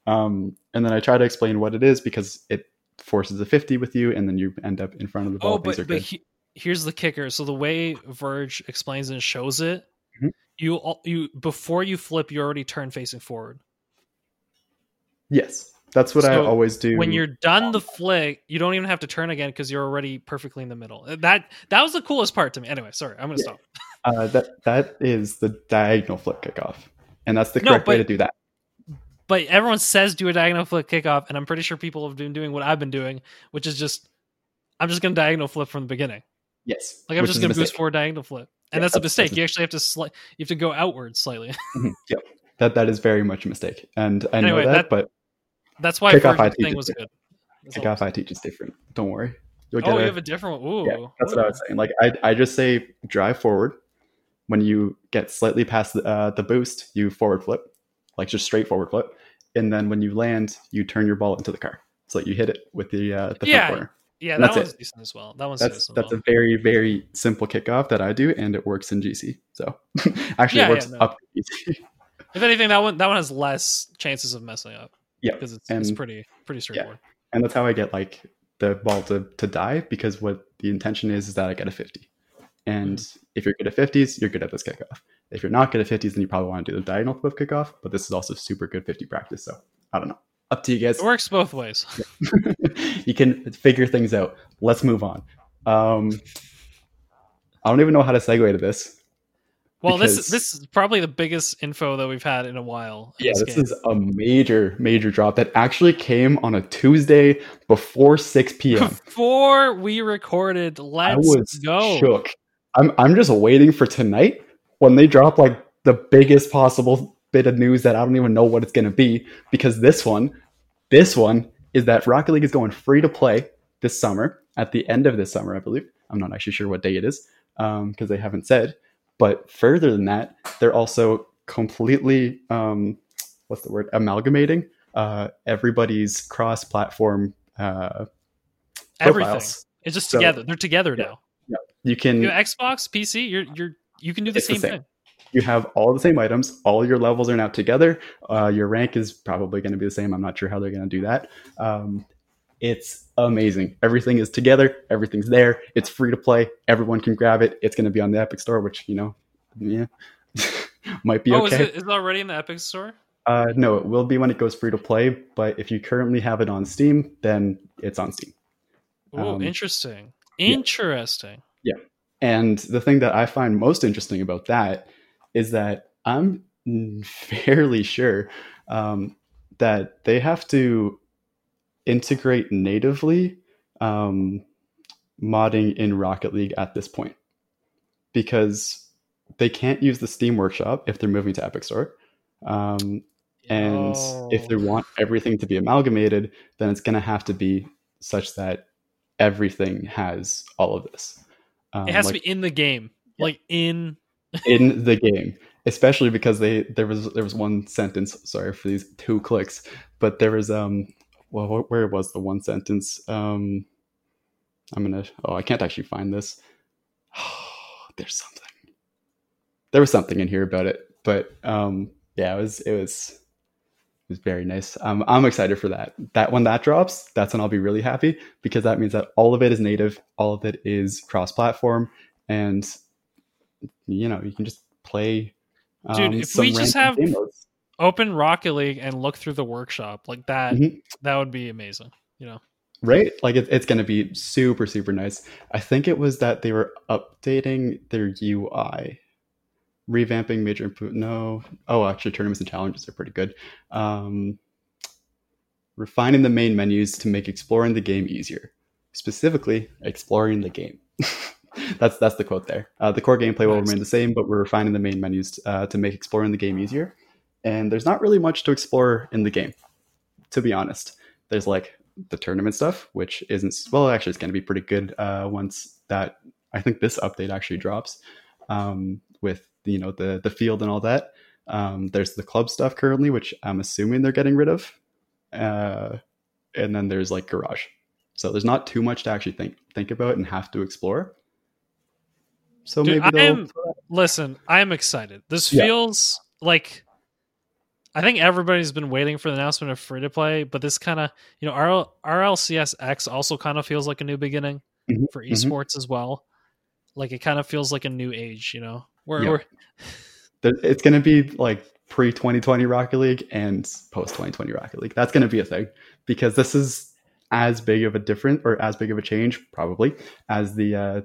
E: Um, and then I try to explain what it is because it forces a 50 with you and then you end up in front of the ball.
F: Oh, but but he, here's the kicker. So the way Virge explains and shows it,
E: Mhm.
F: you you before you flip, you already turn facing forward.
E: yes, that's what I always do.
F: When you're done the flick, you don't even have to turn again because you're already perfectly in the middle. That that was the coolest part to me. Anyway, sorry, I'm gonna
E: Yeah.
F: stop.
E: uh, that that is the diagonal flip kickoff, and that's the
F: No,
E: correct way to do that.
F: But everyone says do a diagonal flip kickoff, and I'm pretty sure people have been doing what I've been doing, which is just I'm just gonna diagonal flip from the beginning.
E: Yes,
F: Like I'm just gonna boost forward diagonal flip, and
E: Yeah,
F: that's a mistake.
E: that's
F: You actually have to sli- you have to go outwards slightly.
E: Mhm, Yep. That that is very much a mistake, and I
F: Anyway,
E: know that,
F: that-
E: but
F: That's why Virge's
E: IT
F: thing was good.
E: Kickoff
F: I'm
E: teach is different. Don't worry. You'll
F: saying. Oh,
E: a-
F: you have a different one. Ooh.
E: yeah, that's what I was saying. Like I, I just say drive forward. When you get slightly past the, uh, the boost, you forward flip, like just straight forward flip, and then when you land, you turn your ball into the car. So you hit it with the uh, the
F: Yeah,
E: front corner.
F: Yeah,
E: And
F: that
E: that's
F: one's
E: it.
F: decent as well. That one's
E: That's
F: decent.
E: that's
F: as
E: a very very simple kickoff that I do, and it works in GC. So actually,
F: Yeah,
E: it works
F: yeah, no.
E: up GC.
F: If anything, that one that one has less chances of messing up.
E: Yeah,
F: because it's, it's pretty pretty straightforward.
E: and that's how I get like the ball to, to die because what the intention is is that I get a 50. And if you're good at 50s, you're good at this kickoff. If you're not good at 50s, then you probably want to do the diagonal flip kickoff, but this is also super good 50 practice. So I don't know. Up to you guys.
F: It works both ways.
E: you can figure things out. Let's move on. Um, I don't even know how to segue to this.
F: Well, this
E: Because-
F: this is probably the biggest info that we've had in a while.
E: Yeah, this
F: game.
E: is a major, major drop that actually came on a Tuesday before 6 p.m.
F: before we recorded.
E: I
F: Let's
E: was
F: go.
E: shook. I'm I'm just waiting for tonight when they drop like the biggest possible bit of news that I don't even know what it's gonna be because this one, this one is that Rocket League is going free to play this summer at the end of this summer, I believe. I'm not actually sure what day it is um, because they haven't said. But further than that, they're also completely um, what's the word amalgamating uh, everybody's cross-platform uh,
F: Everything.
E: profiles.
F: It's just
E: So-
F: together. They're together
E: Yeah.
F: now.
E: You can
F: You Xbox, PC. You're you're you can do the
E: It's the
F: same,
E: same.
F: thing.
E: you have all the same items all your levels are now together uh, your rank is probably going to be the same i'm not sure how they're going to do that um, it's amazing everything is together everything's there it's free to play everyone can grab it it's going to be on the epic store which you know yeah might be
F: oh, is it is it already in the Epic Store?
E: uh, no it will be when it goes free to play but if you currently have it on steam then it's on steam
F: Oh,
E: Um,
F: interesting.
E: yeah.
F: Interesting.
E: And the thing that I find most interesting about that is that I'm fairly sure um, that they have to integrate natively um, modding in Rocket League at this point because they can't use the Steam Workshop if they're moving to Epic Store. Um, and if they
F: Oh.
E: want everything to be amalgamated, then it's going to have to be such that everything has all of this. Um,
F: it has
E: like
F: to be in the game,
E: Yeah.
F: like in.
E: in the game, especially because they there was there was one sentence. Sorry for these two clicks, but there was um well where was the one sentence? Um, I'm gonna oh I can't actually find this. There's something. There was something in here about it, but um yeah it was it was it was very nice. Um, I'm excited for that. That when that drops, that's when I'll be really happy because that means that all of it is native, all of it is cross-platform, and you know you can just play.
F: Dude,
E: um,
F: if we just have-. Open Rocket League and look through the workshop like that.
E: Mhm.
F: That would be amazing. You know.
E: right, like it, it's going to be super super nice. I think it was that they were updating their UI, revamping major improvement. No, oh actually tournaments and challenges are pretty good. Um, refining the main menus to make exploring the game easier. Specifically, exploring the game. that's that's the quote there. Uh, the core gameplay will
F: Nice.
E: remain the same, but we're refining the main menus uh, to make exploring the game easier. And there's not really much to explore in the game, to be honest. There's like the tournament stuff, which isn't well. Actually, it's going to be pretty good uh, once that I think this update actually drops um, with you know the the field and all that. Um, there's the club stuff currently, which I'm assuming they're getting rid of, uh, and then there's like garage. So there's not too much to actually think think about and have to explore. So
F: Dude,
E: maybe.
F: I'm- Listen, I'm excited. This
E: Yeah.
F: feels like I think everybody's been waiting for the announcement of free to play, but this kind of, you know, RL, RLCS X also kind of feels like a new beginning
E: Mhm,
F: for
E: mhm.
F: esports as well. Like it kind of feels like a new age, you know, where
E: Yeah.
F: we're
E: it's going to be like pre 2020 Rocket League and post 2020 Rocket League. That's going to be a thing because this is as big of a different or as big of a change probably as the uh,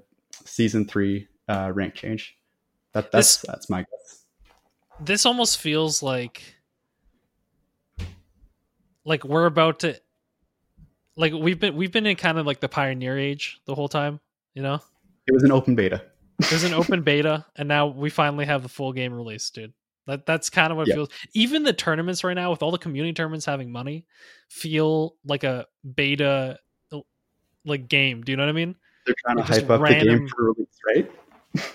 E: season three uh, rank change. That that's
F: This-
E: that's my guess.
F: this almost feels like like we're about to like we've been we've been in kind of like the pioneer age the whole time, you know?
E: It was an open beta.
F: it was an open beta, and now we finally have the full game release, dude. That that's kind of what it
E: Yeah.
F: feels. Even the tournaments right now, with all the community tournaments having money, feel like a beta like game. Do you know what I mean?
E: They're trying to
F: Like, just
E: hype up the
F: random-
E: game for release, right?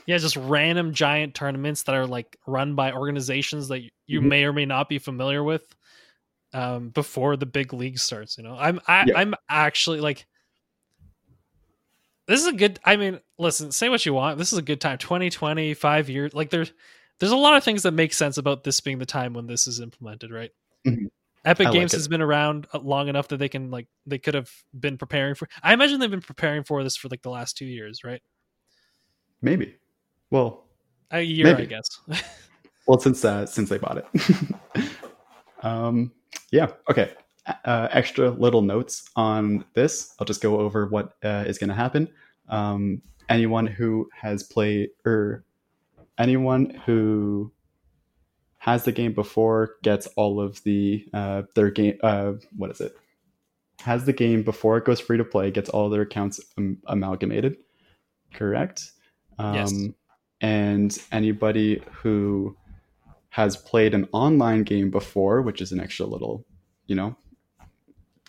F: Yeah, just random giant tournaments that are like run by organizations that you
E: Mhm.
F: may or may not be familiar with um, before the big league starts. You know, I'm I,
E: Yeah.
F: I'm actually like, this is a good. I mean, listen, say what you want. This is a good time. 2020, five years. Like there's there's a lot of things that make sense about this being the time when this is implemented, right?
E: Mhm.
F: Epic
E: I
F: Games
E: it.
F: has been around uh, long enough that they can like they could have been preparing for. I imagine they've been preparing for this for like the last two years, right?
E: Maybe. Well,
F: A year, I guess.
E: well, since uh, since they bought it. um, yeah. Okay. Uh, extra little notes on this. I'll just go over what uh, is going to happen. Um, anyone who has played or anyone who has the game before gets all of the uh, their game. Uh, what is it? Has the game before it goes free to play gets all their accounts am- amalgamated. Correct. Um,
F: Yes.
E: And anybody who has played an online game before, which is an extra little, you know,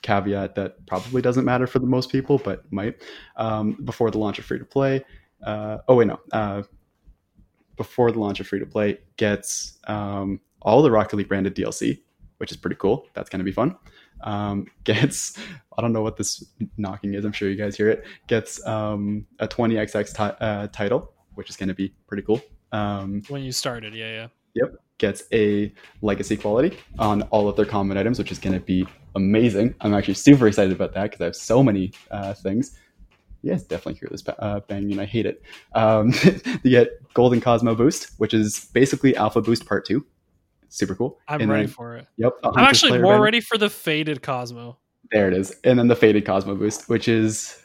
E: caveat that probably doesn't matter for the most people, but might, um, before the launch of free to play. Uh, oh, wait, no. Uh, before the launch of free to play, gets um, all the Rocket League branded DLC, which is pretty cool. That's going to be fun. Um, gets, I don't know what this knocking is. I'm sure you guys hear it. Gets um, a 20xx ti- uh, title, which is going to be pretty cool. Um,
F: when you started, yeah, yeah.
E: Gets a legacy quality on all of their common items, which is going to be amazing. I'm actually super excited about that because I have so many uh, things. Yes, definitely hear this uh, banging, I hate it. Um, you get Golden Cosmo Boost, which is basically Alpha Boost Part 2. Super cool.
F: I'm
E: And
F: ready
E: then-
F: for it.
E: Yep.
F: I'm actually more
E: random-
F: ready for the faded Cosmo.
E: There it is. And then the Faded Cosmo Boost, which is.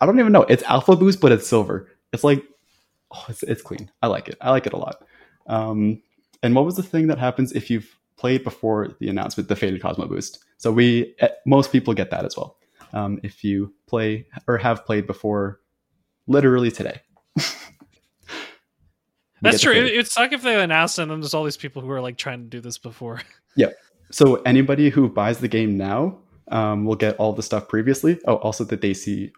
E: I don't even know. It's Alpha Boost, but it's silver. It's like. Oh, it's, it's clean. I like it. I like it a lot. Um, and what was the thing that happens if you've played before the announcement, the Faded Cosmo Boost? So we. eh, Most people get that as well. Um, if you play or have played before literally today.
F: That's true. It, it'd suck if they announced and then there's all these people who are like trying to do this before. Yep.
E: So anybody who buys the game now um, will get all the stuff previously. Oh, also the Daisy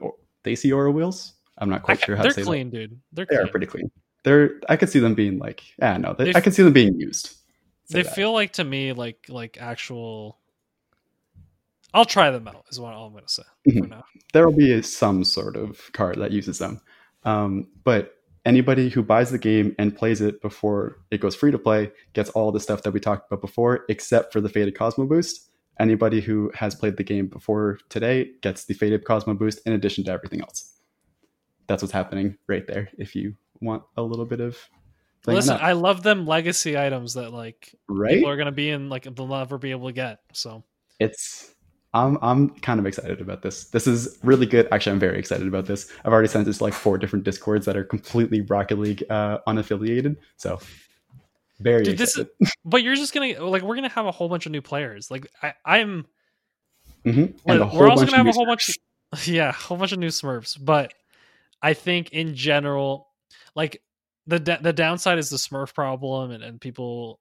E: Daisy Aura wheels. I'm not quite
F: ca-
E: sure how
F: they're
E: to say
F: clean, dude. They're
E: they
F: clean.
E: are pretty clean. They're. I could see them being like. Yeah, no. They,
F: They
E: I could see them being used.
F: They
E: that.
F: feel like to me like like actual. I'll try them out. Is what all I'm gonna say for
E: Mhm. there will be some sort of card that uses them. Um, but anybody who buys the game and plays it before it goes free to play gets all the stuff that we talked about before, except for the Faded Cosmo Boost. Anybody who has played the game before today gets the Faded Cosmo Boost in addition to everything else. That's what's happening right there. If you want a little bit of on
F: Listen. I love them legacy items that like
E: right?
F: people are gonna be in like they'll never be able to get. So
E: it's I'm I'm kind of excited about this. This is really good. Actually, I'm very excited about this. I've already sent this to like four different discords that are completely Rocket League uh, unaffiliated. So very
F: Dude, this
E: excited.
F: but you're just gonna like we're gonna have a whole bunch of new players. Like I, I'm
E: Mm-hmm. A
F: we're also gonna have a whole bunch, yeah, a whole bunch of new Smurfs. But I think in general, like the da- the downside is the Smurf problem, and, and people,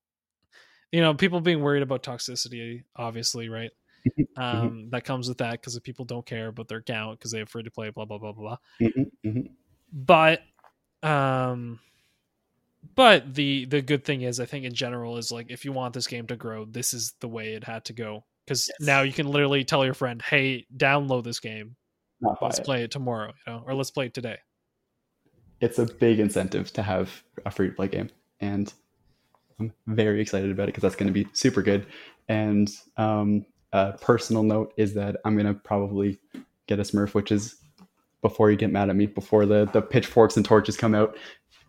F: you know, people being worried about toxicity. Obviously, right?
E: Mm-hmm.
F: Um, that comes with that because people don't care about their account because they have free to play. Blah blah blah blah blah.
E: Mhm, mhm.
F: But, um, but the the good thing is, I think in general is like if you want this game to grow, this is the way it had to go. Because
E: Yes.
F: now you can literally tell your friend, "Hey, download this game.
E: Not
F: Let's
E: it.
F: play it tomorrow, you know, or let's play it today."
E: It's a big incentive to have a free to play game, and I'm very excited about it because that's going to be super good. And um, a personal note is that I'm going to probably get a Smurf, which is before you get mad at me, before the the pitchforks and torches come out.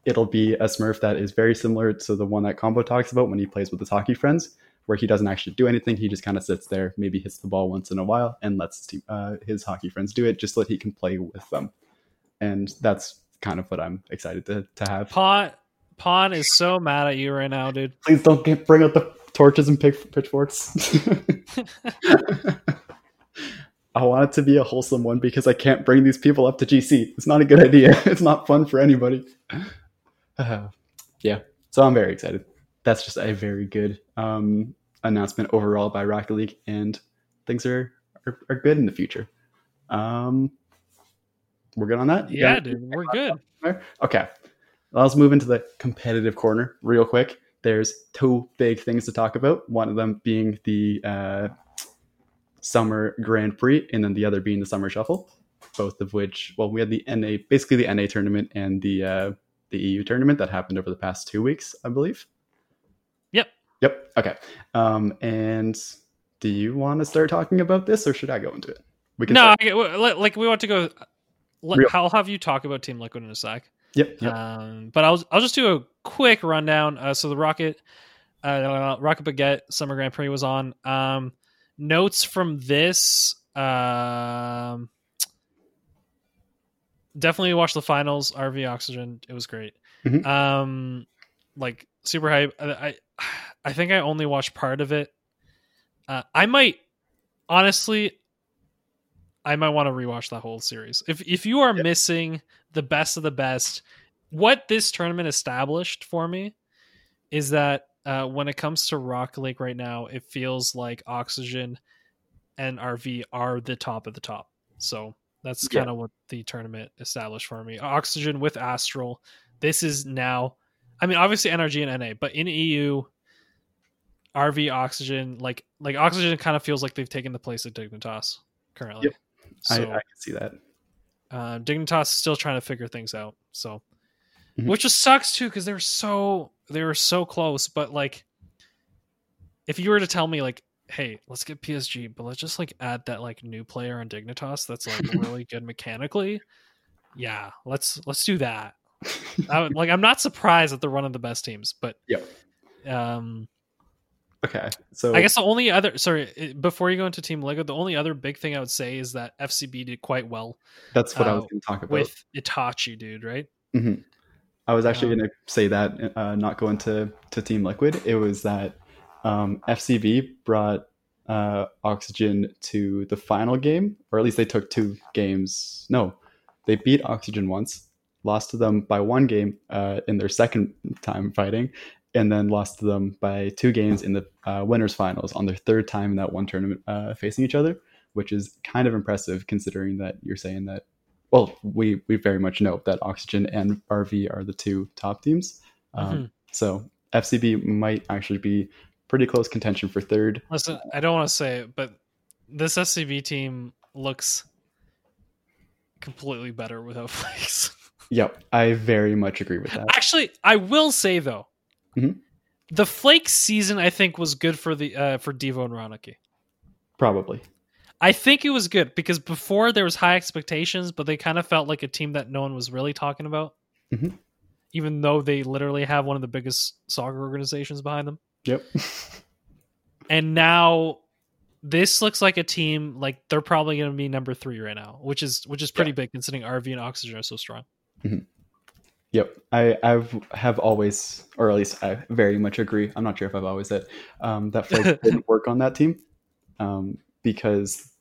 E: It'll be a Smurf that is very similar to the one that Combo talks about when he plays with his hockey friends, where he doesn't actually do anything. He just kind of sits there, maybe hits the ball once in a while, and lets uh, his hockey friends do it, just so that he can play with them. And that's kind of what I'm excited to, to have.
F: Pawn Pawn is so mad at you right now, dude.
E: Please don't get, bring out the torches and pick, pitchforks. I want it to be a wholesome one because I can't bring these people up to GC. It's not a good idea. It's not fun for anybody. Uh, yeah, so I'm very excited. That's just a very good um, announcement overall by Rocket League, and things are, are, are good in the future. Um, we're good on that.
F: Yeah, dude, we're good.
E: Okay. Let's move into the competitive corner real quick. There's two big things to talk about. One of them being the uh, Summer Grand Prix, and then the other being the Summer Shuffle. Both of which, well, we had the NA, basically the NA tournament and the uh, the EU tournament that happened over the past two weeks, I believe.
F: Yep.
E: Yep. Okay. Um, and do you want to start talking about this, or should I go into it? We
F: No, I, like, we want to go.
E: Real-
F: I'll have you talk about Team Liquid in a sec.
E: Yep. Yep.
F: Um, but I'll I'll just do a quick rundown. Uh, so the Rocket, uh, Rocket Baguette Summer Grand Prix was on. Um, notes from this. Um, definitely watch the finals. RV Oxygen. It was great.
E: Mhm.
F: Um, like super hype. I, I I think I only watched part of it. Uh, I might honestly. I might want to rewatch that whole series. If if you are missing the best of the best, what this tournament established for me is that uh, when it comes to Rock Lake right now, it feels like Oxygen and RV are the top of the top. So that's kind of what the tournament established for me. Oxygen with Astral. This is now, I mean, obviously NRG and NA, but in EU, RV Oxygen, like like Oxygen, kind of feels like they've taken the place of Dignitas currently.
E: Yep. I,
F: So
E: I can see that.
F: uh, Dignitas is still trying to figure things out. So,
E: Mhm.
F: which just sucks too because they're so they were so close. But like, if you were to tell me like, hey, let's get PSG, but let's just like add that like new player on Dignitas that's like really good mechanically. Yeah, let's let's do that. I would, like, I'm not surprised that they're one of the best teams, but
E: yeah,
F: Um,
E: Okay. So
F: I guess the only other sorry before you go into Team Lego, the only other big thing I would say is that FCB did quite well
E: that's what I was
F: uh,
E: going to talk about.
F: with Itachi, dude. Right?
E: Mhm. I was actually
F: Um,
E: going to say that, uh, not going into to Team Liquid. It was that um, FCB brought uh, Oxygen to the final game, or at least they took two games. No, they beat Oxygen once, lost to them by one game uh, in their second time fighting, and then lost to them by two games in the uh, winners finals on their third time in that one tournament uh, facing each other, which is kind of impressive considering that you're saying that well, we we very much know that Oxygen and RV are the two top teams. Um,
F: Mhm.
E: So FCB might actually be pretty close contention for third.
F: Listen, I don't want to say it, but this FCB team looks completely better without Flakes.
E: Yep, I very much agree with that.
F: Actually, I will say though,
E: Mhm.
F: the Flakes season I think was good for the uh, for Deevo and Ronicky.
E: Probably.
F: I think it was good because before there was high expectations, but they kind of felt like a team that no one was really talking about.
E: Mhm.
F: Even though they literally have one of the biggest soccer organizations behind them.
E: Yep.
F: And now this looks like a team like they're probably going to be number 3 right now, which is which is pretty big considering RV and Oxygen are so strong.
E: Yep, I I've have always, or at least I very much agree. I'm not sure if I've always said um, that Flakes didn't work on that team um, because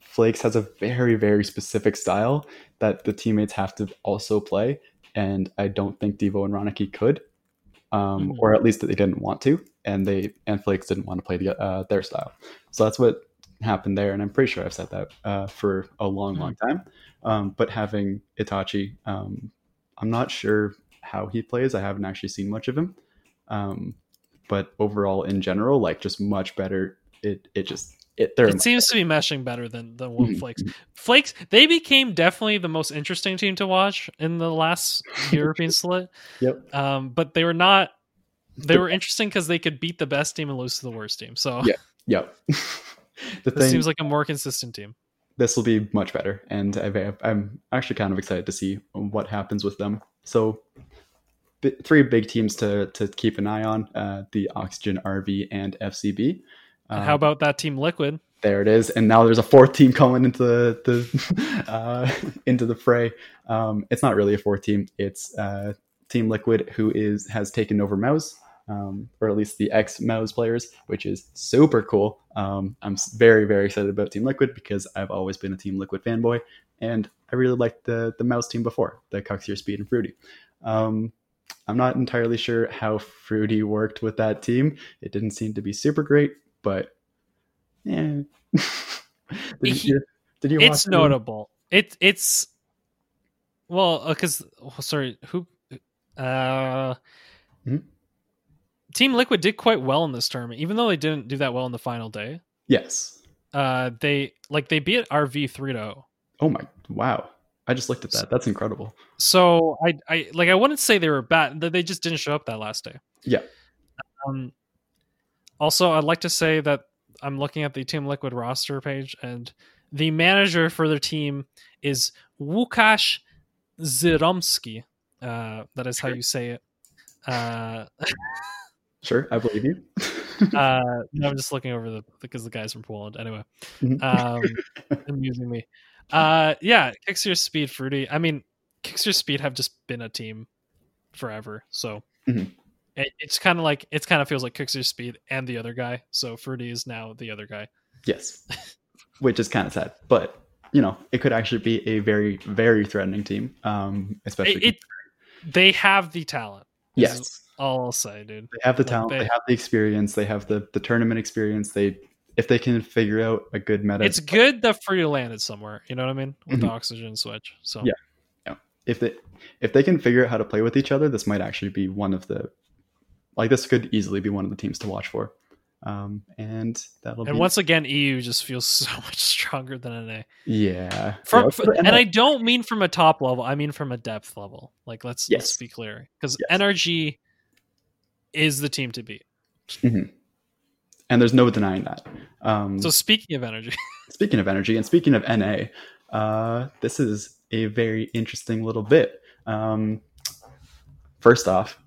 E: Flakes has a very very specific style that the teammates have to also play, and I don't think Deevo and Ronicky could, um,
F: Mhm.
E: or at least that they didn't want to, and they and Flakes didn't want to play the, uh, their style. So that's what happened there, and I'm pretty sure I've said that uh, for a long, long time. Um, but having Itachi, um, I'm not sure how he plays. I haven't actually seen much of him. Um, but overall, in general, like just much better. It it just it
F: It seems to be meshing better than than what
E: Mhm.
F: Flakes. Flakes they became definitely the most interesting team to watch in the last European split.
E: Yep.
F: Um, but they were not. They were interesting because they could beat the best team and lose to the worst team. So
E: Yeah. Yep. the
F: this
E: thing
F: seems like a more consistent team.
E: This will be much better, and I've, I'm actually kind of excited to see what happens with them. So, bi- three big teams to to keep an eye on: uh, the Oxygen, RV, and FCB.
F: And
E: Um,
F: how about that team Liquid?
E: there it is and now there's a fourth team coming into the, the uh, into the fray um, it's not really a fourth team it's uh, team liquid who is has taken over mouse um, or at least the ex mouse players which is super cool um, i'm very very excited about team liquid because i've always been a team liquid fanboy and i really liked the the mouse team before the Kassio speed and fruity um, i'm not entirely sure how fruity worked with that team it didn't seem to be super great but yeah. did, you
F: He-
E: hear, Did you?
F: it's notable. It it's well because sorry who uh
E: Hmm?
F: Team Liquid did quite well in this tournament, even though they didn't do that well in the final day.
E: Yes.
F: Uh, they like they beat RV three to zero.
E: Oh my! Wow. I just looked at that. That's incredible.
F: So I I like I wouldn't say they were bad. They just didn't show up that last day.
E: Yeah.
F: Um. Also, I'd like to say that I'm looking at the Team Liquid roster page, and the manager for their team is Wukash Ziromski. Uh, that is how you say it. Uh,
E: Sure, I believe you.
F: uh, I'm just looking over the because the guys from Poland. Anyway,
E: Mhm.
F: um, amusing me. Uh, yeah, Kassio Speed, Fruity. I mean, Kassio Speed have just been a team forever, so
E: Mhm.
F: it, it's kind of like it's kind of feels like Kassio Speed and the other guy. So Fruity is now the other guy.
E: yes, which is kind of sad, but you know, it could actually be a very, very threatening team. Um, especially
F: It, it they have the talent.
E: yes,
F: All I'll say, dude.
E: they have the
F: like
E: talent,
F: they-
E: they have the experience, they have the the tournament experience. They if they can figure out a good meta,
F: It's good that Fruity landed somewhere. You know what I mean with the
E: Mhm.
F: oxygen switch. So
E: Yeah. yeah. if they if they can figure out how to play with each other, this might actually be one of the like this could easily be one of the teams to watch for. Um, and that'll
F: and
E: be
F: once again, EU just feels so much stronger than NA.
E: yeah.
F: From,
E: Yeah, but-
F: and I don't mean from a top level. I mean from a depth level. Like let's let's be clear, because
E: Yes.
F: NRG is the team to beat.
E: and there's no denying that. Um,
F: So speaking of energy,
E: speaking of energy and speaking of NA, uh, this is a very interesting little bit. Um, first off,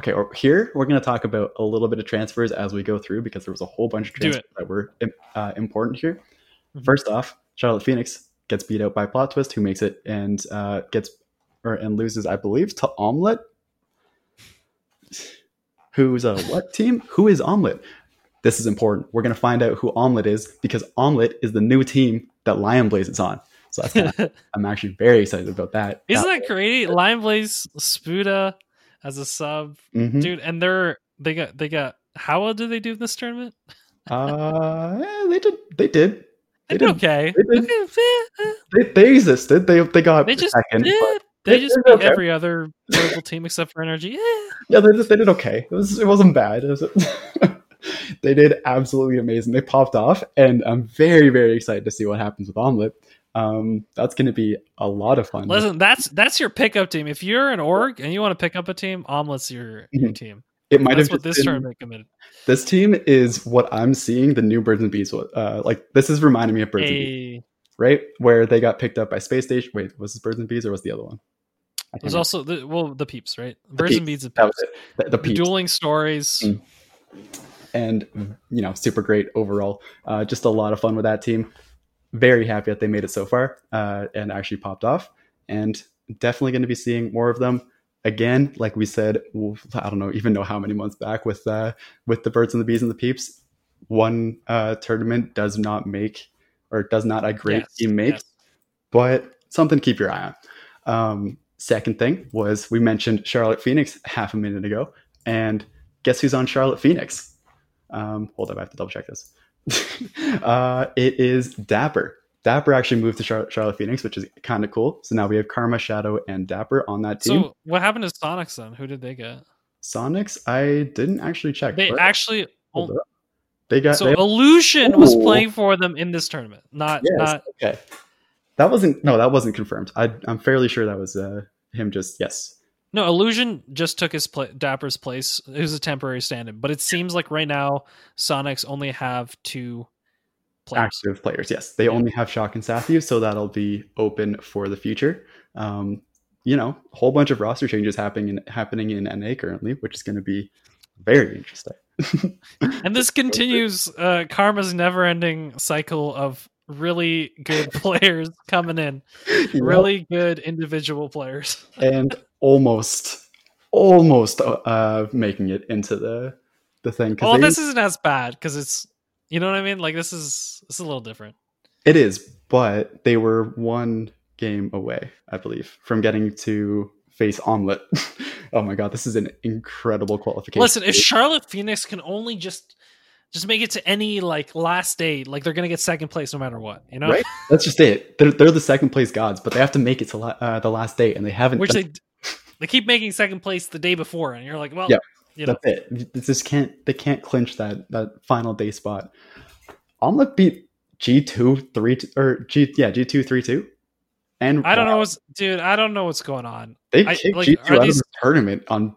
E: okay, or here we're going to talk about a little bit of transfers as we go through because there was a whole bunch of transfers that were uh, important here.
F: Mhm.
E: First off, Charlotte Phoenix gets beat out by Plot Twist, who makes it and uh, gets or and loses, I believe, to Omelette. Who's a what team? Who is Omelette? This is important. We're going to find out who Omelette is because Omelette is the new team that Lion Blaze is on. So that's kinda- I'm actually very excited about that.
F: Isn't that. that crazy? Lion Blaze Spuda as a sub,
E: Mhm.
F: dude, and they're they got they got how well did they do in this tournament?
E: Uh, yeah, they did. They did.
F: They did
E: did.
F: okay.
E: They did. They, they existed. They they got
F: They just
E: second. but
F: they
E: they
F: just beat
E: okay.
F: every other local team except for Energy. Yeah.
E: yeah, they, just, they did okay. It was it wasn't bad. It was, they did absolutely amazing. They popped off, and I'm very very excited to see what happens with Omelette. Um, that's going to be a lot of fun.
F: Listen, that's that's your pickup team. If you're an org and you want to pick up a team, Omelet's your your
E: Mhm.
F: team.
E: it might
F: That's
E: have
F: what this
E: been-
F: tournament committed.
E: This team is what I'm seeing the new Birds and Bees. Uh, like this is reminding me of Birds and Bees, right? Where they got picked up by Space Station. Wait, was this Birds and Bees or was the other one? I can't
F: there's also the, well the peeps, right? The Birds and
E: Peeps.
F: beads of
E: was
F: peeps.
E: it. The, the
F: The
E: peeps.
F: dueling stories.
E: Mm. and you know, super great overall. Uh, just a lot of fun with that team. Very happy that they made it so far uh, and actually popped off. And definitely going to be seeing more of them again. Like we said, I don't know, even know how many months back with uh, with the birds and the bees and the peeps. One uh, tournament does not make or does not a great
F: Yes,
E: team make
F: yes.
E: but something to keep your eye on. Um, second thing was we mentioned Charlotte Phoenix half a minute ago, and guess who's on Charlotte Phoenix? Um, hold up, I have to double check this. uh, it is Dapper. Dapper actually moved to Charlotte, Charlotte Phoenix, which is kind of cool. So now we have Karma, Shadow, and Dapper on that team.
F: So what happened to Soniqs then? Who did they get?
E: Soniqs, I didn't actually check.
F: They actually
E: they got
F: so
E: they-
F: Illusion was playing for them in this tournament. Not
E: Yes.
F: not
E: okay. That wasn't no, that wasn't confirmed. I, I'm fairly sure that was uh, him. Just yes.
F: no Illusion just took his pla Dapper's place. It was a temporary stand-in, but it seems like right now Soniqs only have two players.
E: active players. Yes, they only have Shock and Sathu, so that'll be open for the future. Um, you know, a whole bunch of roster changes happening in, happening in NA currently, which is going to be very interesting.
F: And this continues uh, Karma's never-ending cycle of really good players coming in,
E: know?
F: really good individual players.
E: and almost, almost uh, making it into the the thing.
F: Well,
E: they-
F: this isn't as bad because it's you know what I mean. Like this is this is a little different.
E: It is, but they were one game away, I believe, from getting to face Omelette. oh my god, this is an incredible qualification.
F: Listen, if Charlotte Phoenix can only just just make it to any like last day. Like they're gonna get second place no matter what. You know,
E: Right? That's just it. They're, they're the second place gods, but they have to make it to la- uh, the last day, and they haven't.
F: which they they keep making second place the day before, and you're like, well,
E: Yeah.
F: you know,
E: That's it. They just can't. They can't clinch that that final day spot. Omelet beat G two three or G yeah G two three two, and
F: I don't know what's dude. I don't know what's going on.
E: They
F: I-
E: kicked
F: like,
E: G two out
F: these-
E: of the tournament on.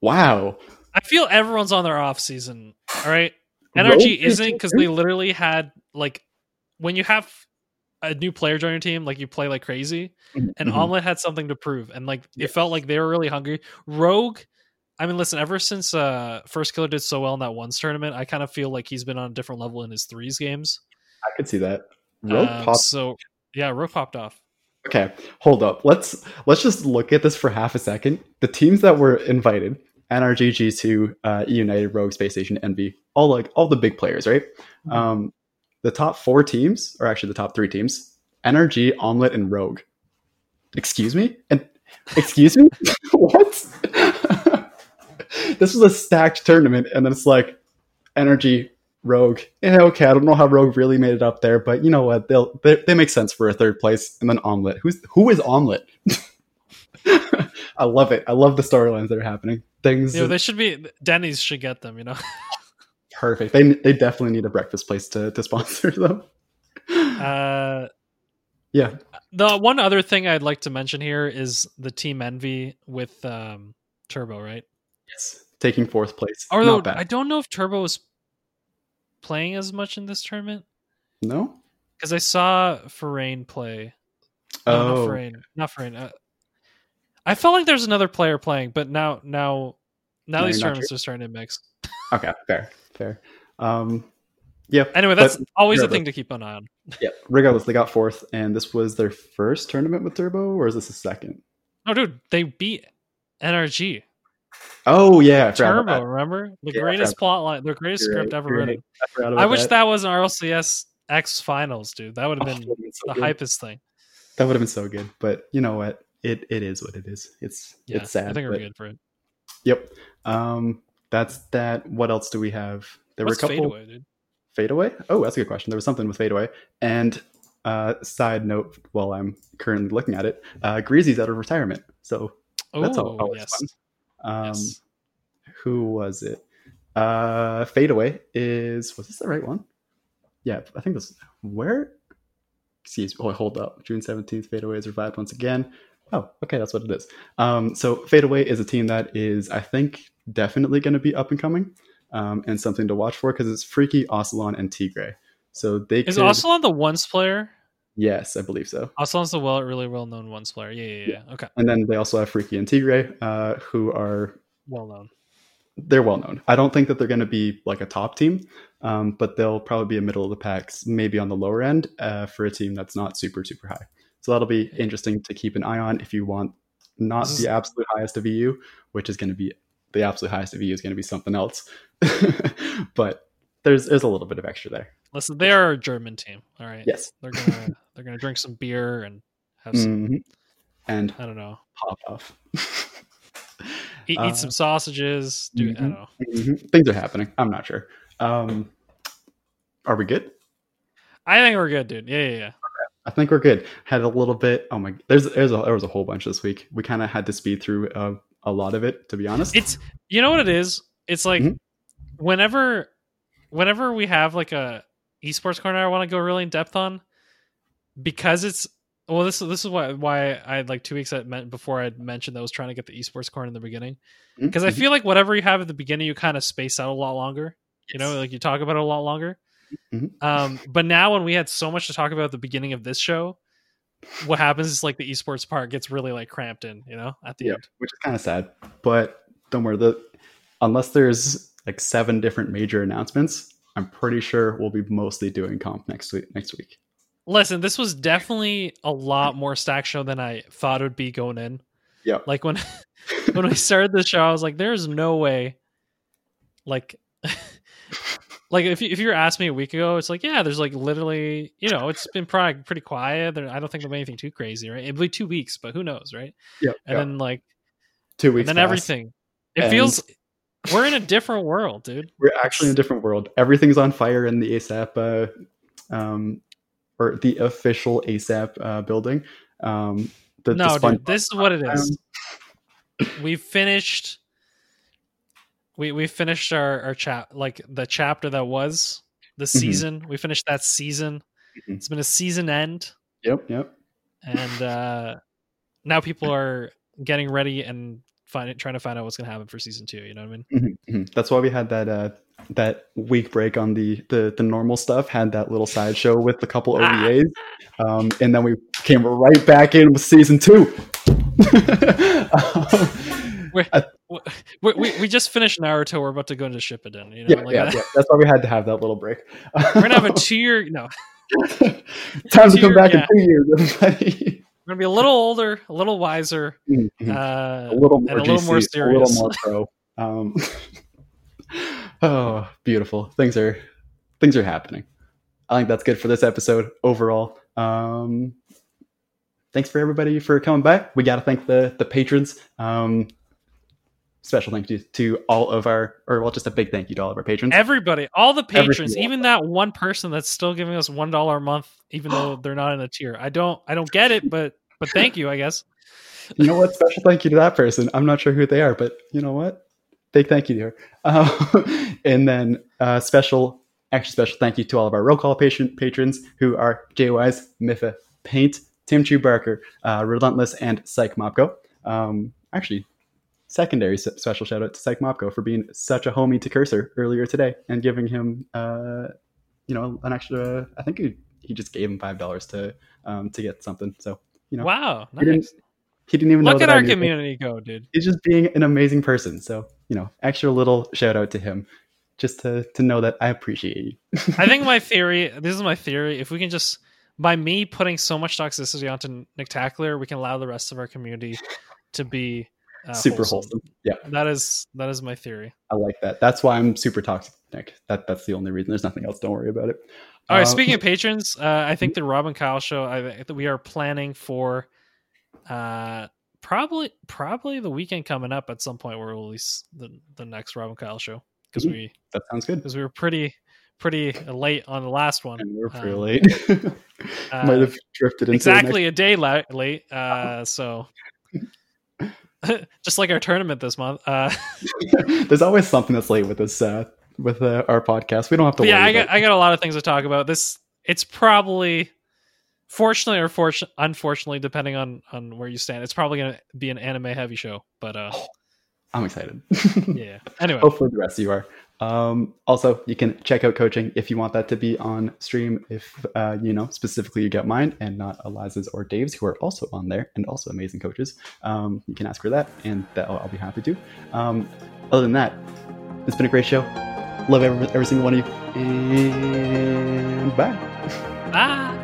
E: Wow,
F: I feel everyone's on their off season. All right, NRG isn't because they literally had like when you have a new player join your team, like you play like crazy. And
E: Mhm.
F: Omelet had something to prove, and like it felt like they were really hungry. Rogue, I mean, listen, ever since uh First Killer did so well in that ones tournament, I kind of feel like he's been on a different level in his threes games.
E: I could see that. Rogue
F: Um,
E: pop.
F: So yeah, Rogue popped off.
E: Okay, hold up. Let's let's just look at this for half a second. The teams that were invited: NRG, G2, uh, E United, Rogue, Space Station, Envy, all like all the big players, right?
F: Mhm.
E: Um, the top four teams, or actually the top three teams: NRG, Omelet, and Rogue. Excuse me? And excuse me? what? this was a stacked tournament, and then it's like Energy, Rogue. Yeah, okay. I don't know how Rogue really made it up there, but you know what? They'll they, they make sense for a third place, and then Omelet. Who's who is Omelet? I love it. I love the storylines that are happening. Things
F: You know, they should be Denny's should get them. You know,
E: perfect. They they definitely need a breakfast place to to sponsor them.
F: uh,
E: yeah,
F: the one other thing I'd like to mention here is the Team Envy with um Turbo, right?
E: yes, taking fourth place.
F: Although. I don't know if Turbo is playing as much in this tournament
E: no.
F: because I saw Farain play. No,
E: Oh,
F: not Farain. Not Farain. Uh, I felt like there's another player playing, but now, now, now
E: No,
F: these
E: you're
F: tournaments are starting to mix.
E: okay, fair, fair. Um, yeah.
F: Anyway, that's
E: but
F: always a thing to keep an eye on.
E: Yeah. Regardless, they got fourth, and this was their first tournament with Turbo, or is this a second?
F: No, dude, they beat NRG.
E: Oh yeah, I forgot about
F: Turbo,
E: that.
F: remember the
E: Yeah,
F: greatest plot line, the greatest
E: You're
F: script
E: right,
F: ever written.
E: right. I,
F: I wish
E: that.
F: that was an RLCS X finals, dude. That would have
E: Oh,
F: been
E: that been so
F: the
E: good.
F: hypest thing.
E: That would have been so good. But you know what? It it is what it is. It's
F: Yeah,
E: it's sad.
F: I think we're good for it.
E: Yep. Um, that's that. What else do we have? There
F: What's
E: were a couple
F: fadeaway, dude?
E: fadeaway. Oh, that's a good question. There was something with fadeaway. And uh, side note, while I'm currently looking at it, uh, Greasy's out of retirement, so that's al-
F: Oh,
E: always
F: yes.
E: fun. Um,
F: yes.
E: Who was it? Uh, fadeaway is was this the right one? Yeah, I think this. Where? Excuse me. Oh, hold up. June seventeenth. Fadeaway is revived once again. Oh, okay, that's what it is. Um, so Fadeaway is a team that is, I think, definitely going to be up and coming, um, and something to watch for because it's Freaky, Ocelon, and Tigray. So they
F: Is
E: could,
F: Ocelon the ones player?
E: yes, I believe so.
F: Ocelon's the well, really well known ones player. Yeah, yeah, yeah. Okay,
E: And then they also have Freaky and Tigray, uh, who are
F: well known.
E: they're well known. I don't think that they're going to be like a top team, um, but they'll probably be a middle of the pack, maybe on the lower end uh, for a team that's not super super high. So that'll be interesting to keep an eye on if you want not the absolute highest of EU, which is going to be the absolute highest of EU is going to be something else. but there's there's a little bit of extra there.
F: Listen, they are a German team. All right.
E: Yes.
F: They're gonna they're gonna drink some beer and have some.
E: Mhm. And
F: I don't know.
E: pop off.
F: Eat,
E: Uh,
F: some sausages. Do I
E: mhm.
F: don't know.
E: Mhm. Things are happening. I'm not sure. Um, are we good?
F: I think we're good, dude. Yeah, yeah, yeah.
E: I think we're good. Had a little bit. Oh my, there's there's a, there was a whole bunch this week. We kind of had to speed through uh, a lot of it, to be honest.
F: It's you know what it is. It's like
E: Mhm.
F: whenever whenever we have like a esports corner, I want to go really in depth on because it's well. This this is why why I had like two weeks I meant before I'd mentioned that I was trying to get the esports corner in the beginning because I
E: Mhm.
F: feel like whatever you have at the beginning, you kind of space out a lot longer. You know, like you talk about it a lot longer.
E: Mhm.
F: Um, but now when we had so much to talk about at the beginning of this show, what happens is like the esports part gets really like cramped in. You know, at the
E: yeah,
F: end.
E: which is kind of sad. But don't worry. The unless there's like seven different major announcements, I'm pretty sure we'll be mostly doing comp next week. Next week.
F: Listen, this was definitely a lot more stack show than I thought it would be going in.
E: Yeah.
F: Like when when we started the show, I was like, "There's no way." Like, like if you, if you were asked me a week ago, it's like, yeah, there's like literally, you know, it's been pretty pretty quiet. There, I don't think there'll be anything too crazy, right? It'll be two weeks, but who knows, right?
E: Yeah.
F: And then like,
E: two
F: and
E: weeks.
F: then
E: pass.
F: everything. It
E: And-
F: feels We're in a different world, dude.
E: We're actually in a different world. Everything's on fire in the ASAP, uh, um, or the official ASAP uh, building. Um, the, the
F: no,
E: Spon-
F: dude, this is what it is. we finished. We we finished our our chap like the chapter that was the season. We finished that season.
E: Mhm.
F: It's been a season end,
E: Yep, yep.
F: and uh now people are getting ready and find, trying to find out what's going to happen for season two. You know what I mean?
E: Mhm, mhm. That's why we had that uh, that week break on the, the the normal stuff. Had that little sideshow with a couple OVAs, um, and then we came right back in with season two. Um, I-
F: we, we, we just finished Naruto. We're about to go into Shippuden. You know,
E: yeah,
F: like
E: yeah,
F: that.
E: yeah. That's why we had to have that little break.
F: we're gonna have a two year. No,
E: time to come back
F: gap.
E: in two years, everybody.
F: we're gonna be a little older, a little wiser,
E: Mhm.
F: uh,
E: a little more
F: and a little
E: GC,
F: more
E: a little more pro. Um, oh, beautiful. Things are things are happening. I think that's good for this episode overall. Um, thanks for everybody for coming back. We got to thank the the patrons. Um, special thank you to all of our, or well, just a big thank you to all of our patrons.
F: Everybody, all the patrons, even that one person that's still giving us one dollar a month, even though they're not in a tier. I don't, I don't get it, but but thank you, I guess.
E: you know what? Special thank you to that person. I'm not sure who they are, but you know what? Big thank you to her. Uh, and then uh, special, extra special thank you to all of our roll call patient patrons who are JWise, Miffa, Paint, Tim Chu Barker, uh, Relentless, and Psych Mopko. Um, actually, secondary special shout out to Psych Mopko for being such a homie to Cursor earlier today and giving him, uh, you know, an extra. I think he, he just gave him five dollars to um, to get something. So you know,
F: Wow,
E: he didn't he didn't even know
F: Look at our community go, dude.
E: he's just being an amazing person. So, you know, extra little shout out to him just to, to know that I appreciate you.
F: I think my theory, this is my theory. If we can just, by me putting so much toxicity onto Nictacular, we can allow the rest of our community to be uh,
E: super wholesome. Yeah,
F: That is that is my theory.
E: I like that. That's why I'm super toxic. Nick. That that's the only reason. There's nothing else. Don't worry about it.
F: All right.
E: Uh,
F: speaking of patrons, uh, I think the Rob and Kyle show. I we are planning for, uh, probably probably the weekend coming up at some point. Where we'll release the the next Rob and Kyle show because
E: Mhm.
F: we
E: that sounds good.
F: because we were pretty pretty late on the last one.
E: And we're pretty
F: Um,
E: late.
F: uh,
E: Might have drifted into
F: exactly a day la- late. Uh, so. Just like our tournament this month. Uh,
E: There's always something that's late with this uh, with uh, our podcast. We don't have to.
F: yeah, I got I got a lot of things to talk about. This it's probably, fortunately or fortune, unfortunately, depending on on where you stand, it's probably going to be an anime heavy show. But uh,
E: I'm excited.
F: yeah. Anyway,
E: Hopefully, the rest of you are. Um, also, you can check out coaching if you want that to be on stream. If uh, you know specifically you get mine and not Eliza's or Dave's, who are also on there and also amazing coaches. Um, you can ask for that, and that I'll, I'll be happy to. Um, other than that, it's been a great show. Love every, every single one of you, and bye.
F: bye.